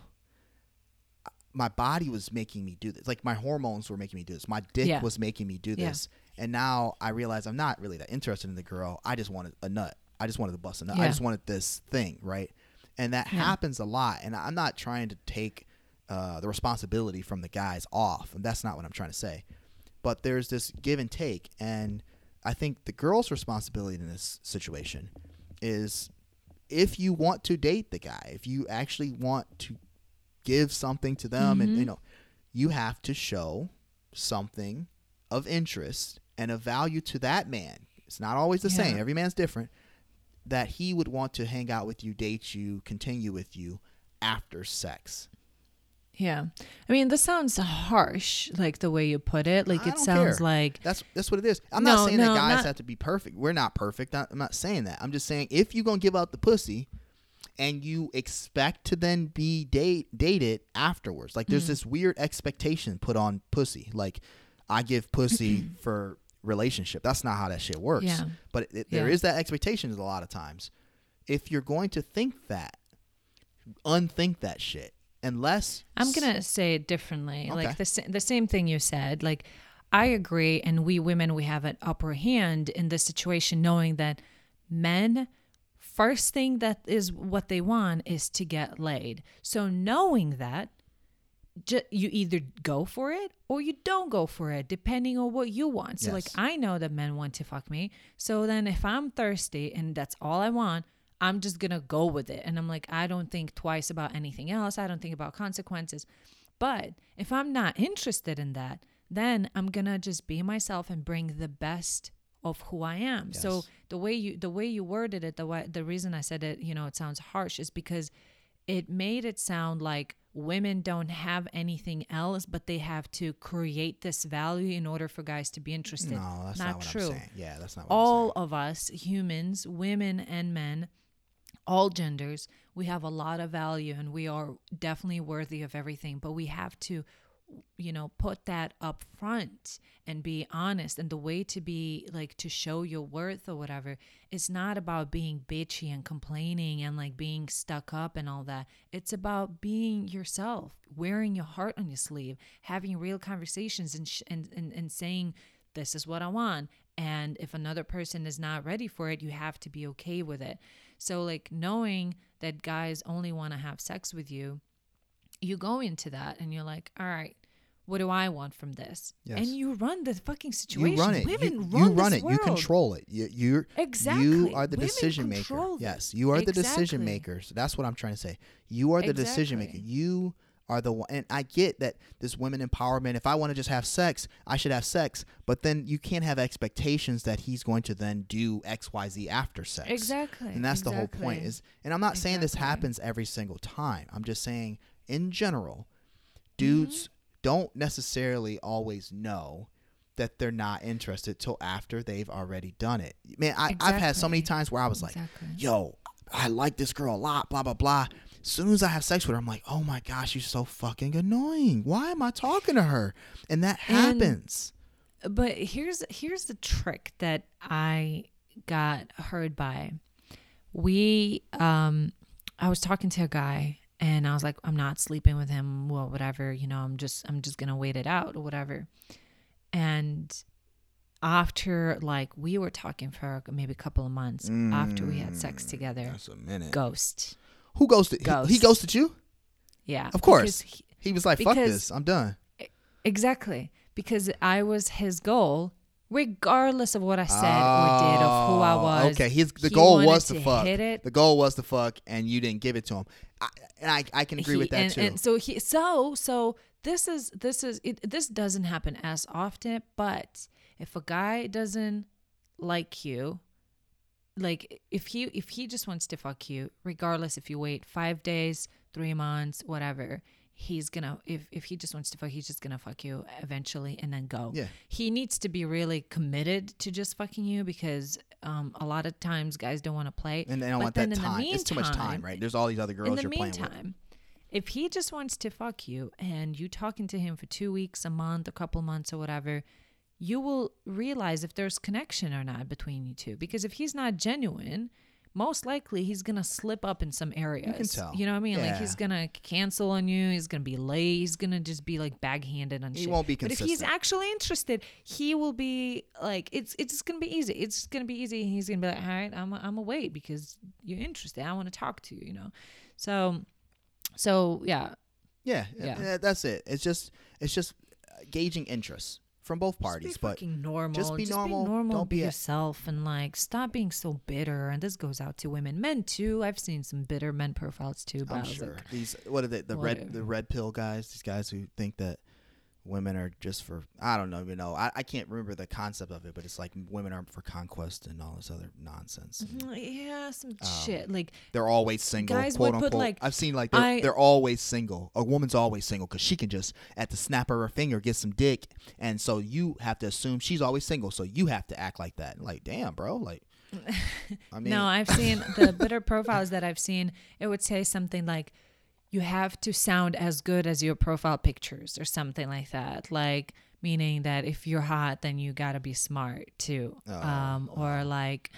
my body was making me do this. Like my hormones were making me do this. My dick Yeah. was making me do Yeah. this. And now I realize I'm not really that interested in the girl. I just wanted a nut. I just wanted to bust a nut. I just wanted this thing, right? And that Yeah. happens a lot. And I'm not trying to take uh, the responsibility from the guys off. And that's not what I'm trying to say. But there's this give and take. And I think the girl's responsibility in this situation is if you want to date the guy, if you actually want to give something to them, and Mhm. you know, you have to show something of interest and of value to that man. It's not always the same. Every man's different. That he would want to hang out with you, date you, continue with you after sex. Yeah. I mean, this sounds harsh, like the way you put it. Like I it sounds care. like That's that's what it is. I'm No, not saying no, that guys not- have to be perfect. We're not perfect. I- I'm not saying that. I'm just saying if you're gonna give out the pussy, and you expect to then be date dated afterwards, like there's Mm. this weird expectation put on pussy. Like I give pussy for relationship. That's not how that shit works. Yeah. But it, it- there Yeah. is that expectation a lot of times. If you're going to think that, unthink that shit. Unless I'm gonna say it differently. Okay. Like the the same thing you said. Like I agree, and we women we have an upper hand in this situation, knowing that men first thing that is what they want is to get laid. So knowing that, ju- you either go for it or you don't go for it, depending on what you want. So like I know that men want to fuck me. So then if I'm thirsty and that's all I want, I'm just gonna go with it. And I'm like, I don't think twice about anything else. I don't think about consequences. But if I'm not interested in that, then I'm gonna just be myself and bring the best of who I am. So the way you the way you worded it, the way the reason I said it, you know, it sounds harsh is because it made it sound like women don't have anything else, but they have to create this value in order for guys to be interested. no, that's not, not what true. I'm saying. Yeah, that's not what All of us, humans, women and men, all genders, we have a lot of value and we are definitely worthy of everything, but we have to you know put that up front and be honest. And the way to be like to show your worth or whatever it's not about being bitchy and complaining and like being stuck up and all that. It's about being yourself wearing your heart on your sleeve having real conversations and sh- and, and and saying this is what i want. And if another person is not ready for it you have to be okay with it so like knowing that guys only want to have sex with you you go into that and you're like, all right, what do I want from this? Yes. And you run the fucking situation. You run it. Women you, run, you run it. You control it. You, you're Exactly. You are the Women decision maker. this. Yes, you are the decision Exactly. makers. That's what I'm trying to say. You are the decision maker. You are the one and I get that this women empowerment if I want to just have sex I should have sex but then you can't have expectations that he's going to then do XYZ after sex Exactly. and that's the whole point is and I'm not saying this happens every single time I'm just saying in general Mm-hmm. dudes don't necessarily always know that they're not interested till after they've already done it man I, I've had so many times where I was like yo, I like this girl a lot, blah, blah, blah. As soon as I have sex with her, I'm like, oh my gosh, she's so fucking annoying. Why am I talking to her? And that And- happens. But here's here's the trick that I got heard by. We um I was talking to a guy and I was like, I'm not sleeping with him, well, whatever, you know, I'm just I'm just gonna wait it out or whatever. And after like we were talking for maybe a couple of months after we had sex together, That's a minute. ghost. Who ghosted? He, he Ghost. ghosted you? Yeah. Of course. he- He was like, fuck this. I'm done. Exactly. Because I was his goal, regardless of what I said or did, of who I Oh, was. Okay, his the He goal was to, to fuck. hit it. The goal was to fuck, and you didn't give it to him. I, and I, I can agree He- with that and, too. And so he so so this is this is it, this doesn't happen as often, but if a guy doesn't like you, like if he if he just wants to fuck you, regardless if you wait five days, three months, whatever, he's gonna if if he just wants to fuck, he's just gonna fuck you eventually and then go. Yeah. He needs to be really committed to just fucking you because um a lot of times guys don't want to play. and they don't But want then that time. It's too much time, right? There's all these other girls in the you're playing with. meantime, if he just wants to fuck you and you talking to him for two weeks, a month, a couple months, or whatever, you will realize if there's connection or not between you two. Because if he's not genuine, most likely he's gonna slip up in some areas. You can tell. You know what I mean? Like he's gonna cancel on you. He's gonna be late. He's gonna just be like baghanded on He shit. won't be consistent. But if he's actually interested, he will be like, it's it's gonna be easy. It's gonna be easy. He's gonna be like, all right, I'm a, I'm a wait because you're interested. I want to talk to you. You know, so so yeah, Yeah, Yeah. yeah, that's it. It's just it's just gauging interest from both parties, just be but normal. just be normal, normal. don't be be yourself, and like stop being so bitter. And this goes out to women, men too. I've seen some bitter men profiles too. But I'm sure like, these what are they the red the red pill guys these guys who think that women are just for I don't know you know I, I can't remember the concept of it but it's like women are for conquest and all this other nonsense And "Mm, yeah, some shit. Like they're always single Guys quote would put, unquote like, I've seen like they're, I- they're always single a woman's always single because she can just at the snap of her finger get some dick and so you have to assume she's always single so you have to act like that like damn bro like I mean no, I've seen the bitter profiles that I've seen. It would say something like, "You have to sound as good as your profile pictures," or something like that. Like meaning that if you're hot, then you gotta be smart too. Oh, um, or like,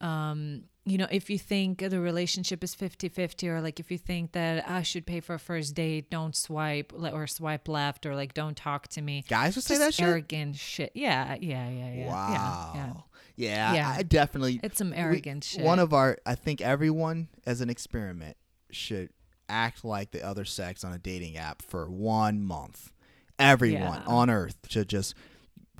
um, you know, if you think the relationship is 50-50 or like if you think that I should pay for a first date, don't swipe or swipe left or like don't talk to me. guys would say that shit arrogant shit. Yeah, yeah, yeah, yeah. wow Yeah, yeah. yeah, Yeah. I definitely It's some we- arrogant shit. One of our, I think everyone as an experiment should act like the other sex on a dating app for one month. Everyone Yeah. on earth should just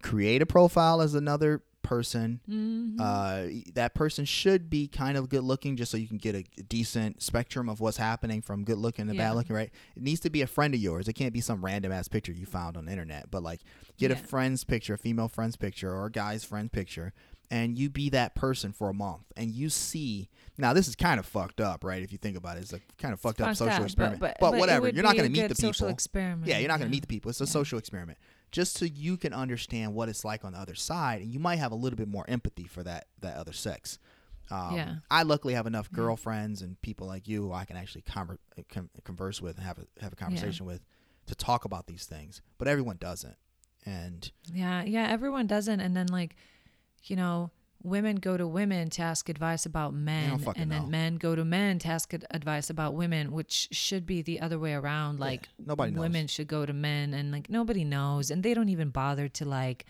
create a profile as another person. Mm-hmm. Uh, that person should be kind of good looking just so you can get a decent spectrum of what's happening from good looking to Yeah. bad looking, right? It needs to be a friend of yours. It can't be some random ass picture you found on the internet, but like get a friend's picture, a female friend's picture, or a guy's friend's picture, and you be that person for a month and you see. Now, this is kind of fucked up, right? If you think about it, it's a kind of fucked up social experiment. but- But, but whatever, you're not going to meet the social people. experiment, Yeah, you're not going yeah. to meet the people. It's a Yeah. social experiment just so you can understand what it's like on the other side, and you might have a little bit more empathy for that that other sex. Um, Yeah. I luckily have enough girlfriends and people like you who I can actually conver- con- converse with and have a have a conversation with to talk about these things, but everyone doesn't. And Yeah, yeah, everyone doesn't. And then like, you know, women go to women to ask advice about men, and then know. men go to men to ask advice about women, which should be the other way around. Like, nobody knows. women should go to men, and like nobody knows, and they don't even bother to like.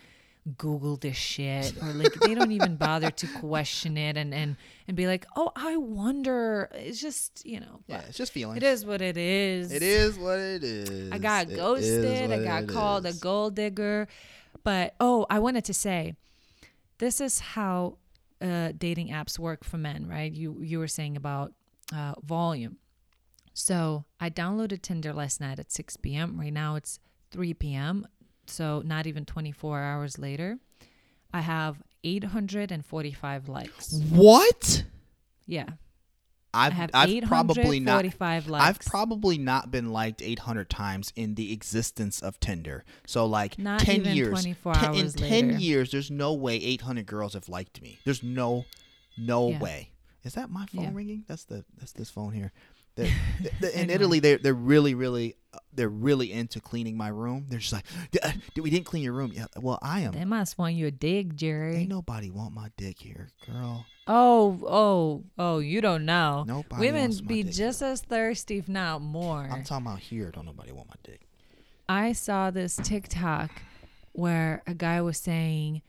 Google this shit, or like they don't even bother to question it and and and be like, oh, I wonder. It's just you know, yeah, it's just feelings. it is what it is. It is what it is. I got It ghosted. I got called is. a gold digger. But oh, I wanted to say, this is how uh, dating apps work for men, right? You you were saying about uh, volume. So I downloaded Tinder last night at 6 p.m. Right now it's 3 p.m. So not even 24 hours later. I have 845 likes. What? Yeah. I've, I have I've probably not likes. I've probably not been liked 800 times in the existence of Tinder. So like Not 10 even years. 24 ten- in 10 later. years there's no way 800 girls have liked me. There's no no Yeah. way. Is that my phone Yeah. ringing? That's the that's this phone here. They're- th- th- in Italy they're they're really really uh, they're really into cleaning my room. They're just like "D- uh, we didn't clean your room. Yeah, well I am. They must want you a dig, Jerry. Ain't nobody want my dick here, girl. Oh, oh, oh, you don't know. Nobody Women wants my be dick just as thirsty, if not more. I'm talking about here. Don't nobody want my dick. I saw this TikTok where a guy was saying,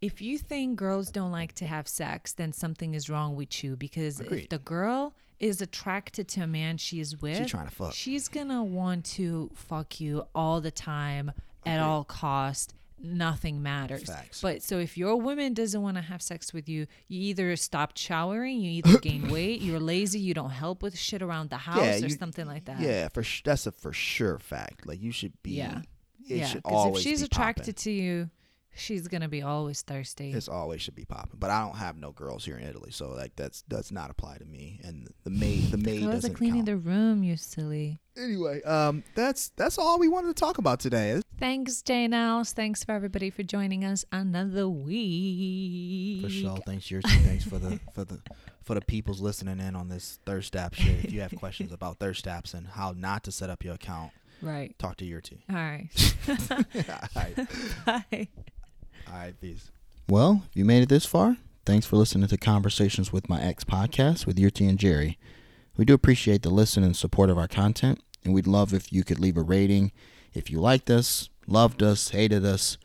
if you think girls don't like to have sex, then something is wrong with you. Because if the girl is attracted to a man she is with, she's trying to fuck. she's gonna want to fuck you all the time at all cost. Nothing matters. Facts. But so if your woman doesn't want to have sex with you, you either stop showering, you either gain weight, you're lazy, you don't help with shit around the house or you- something like that. Yeah, for sh- that's a for sure fact. Like you should be. Yeah. It yeah, because if she's be attracted popping. to you, she's gonna be always thirsty. It's always should be popping. But I don't have no girls here in Italy, so like that's does not apply to me. And the maid, the maid Girls are doesn't cleaning count. the room, you silly. Anyway, um, that's that's all we wanted to talk about today. Thanks, Jane. Thanks for everybody for joining us another week. For sure. Thanks, Yurchi. Thanks for the for the for the people's listening in on this thirst app shit. If you have questions about thirst apps and how not to set up your account, Right. talk to Yurchi. All right. all right. Bye. All right, peace. Well, if you made it this far, thanks for listening to Conversations with My Ex podcast with Urte and Jerry. We do appreciate the listen and support of our content, and we'd love if you could leave a rating. If you liked us, loved us, hated us,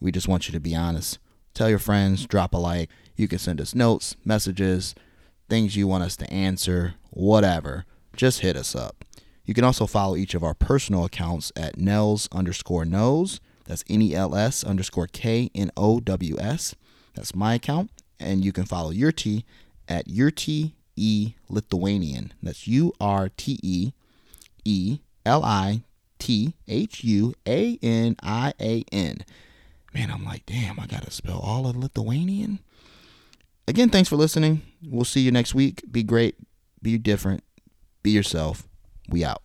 we just want you to be honest. Tell your friends, drop a like. You can send us notes, messages, things you want us to answer, whatever. Just hit us up. You can also follow each of our personal accounts at Nels underscore knows. That's N E L S underscore K N O W S. That's my account. And you can follow Urte at Urte E Lithuanian. That's U R T E E L I T H U A N I A N. Man, I'm like, damn, I gotta spell all of Lithuanian. Again, thanks for listening. We'll see you next week. Be great, be different, be yourself. We out.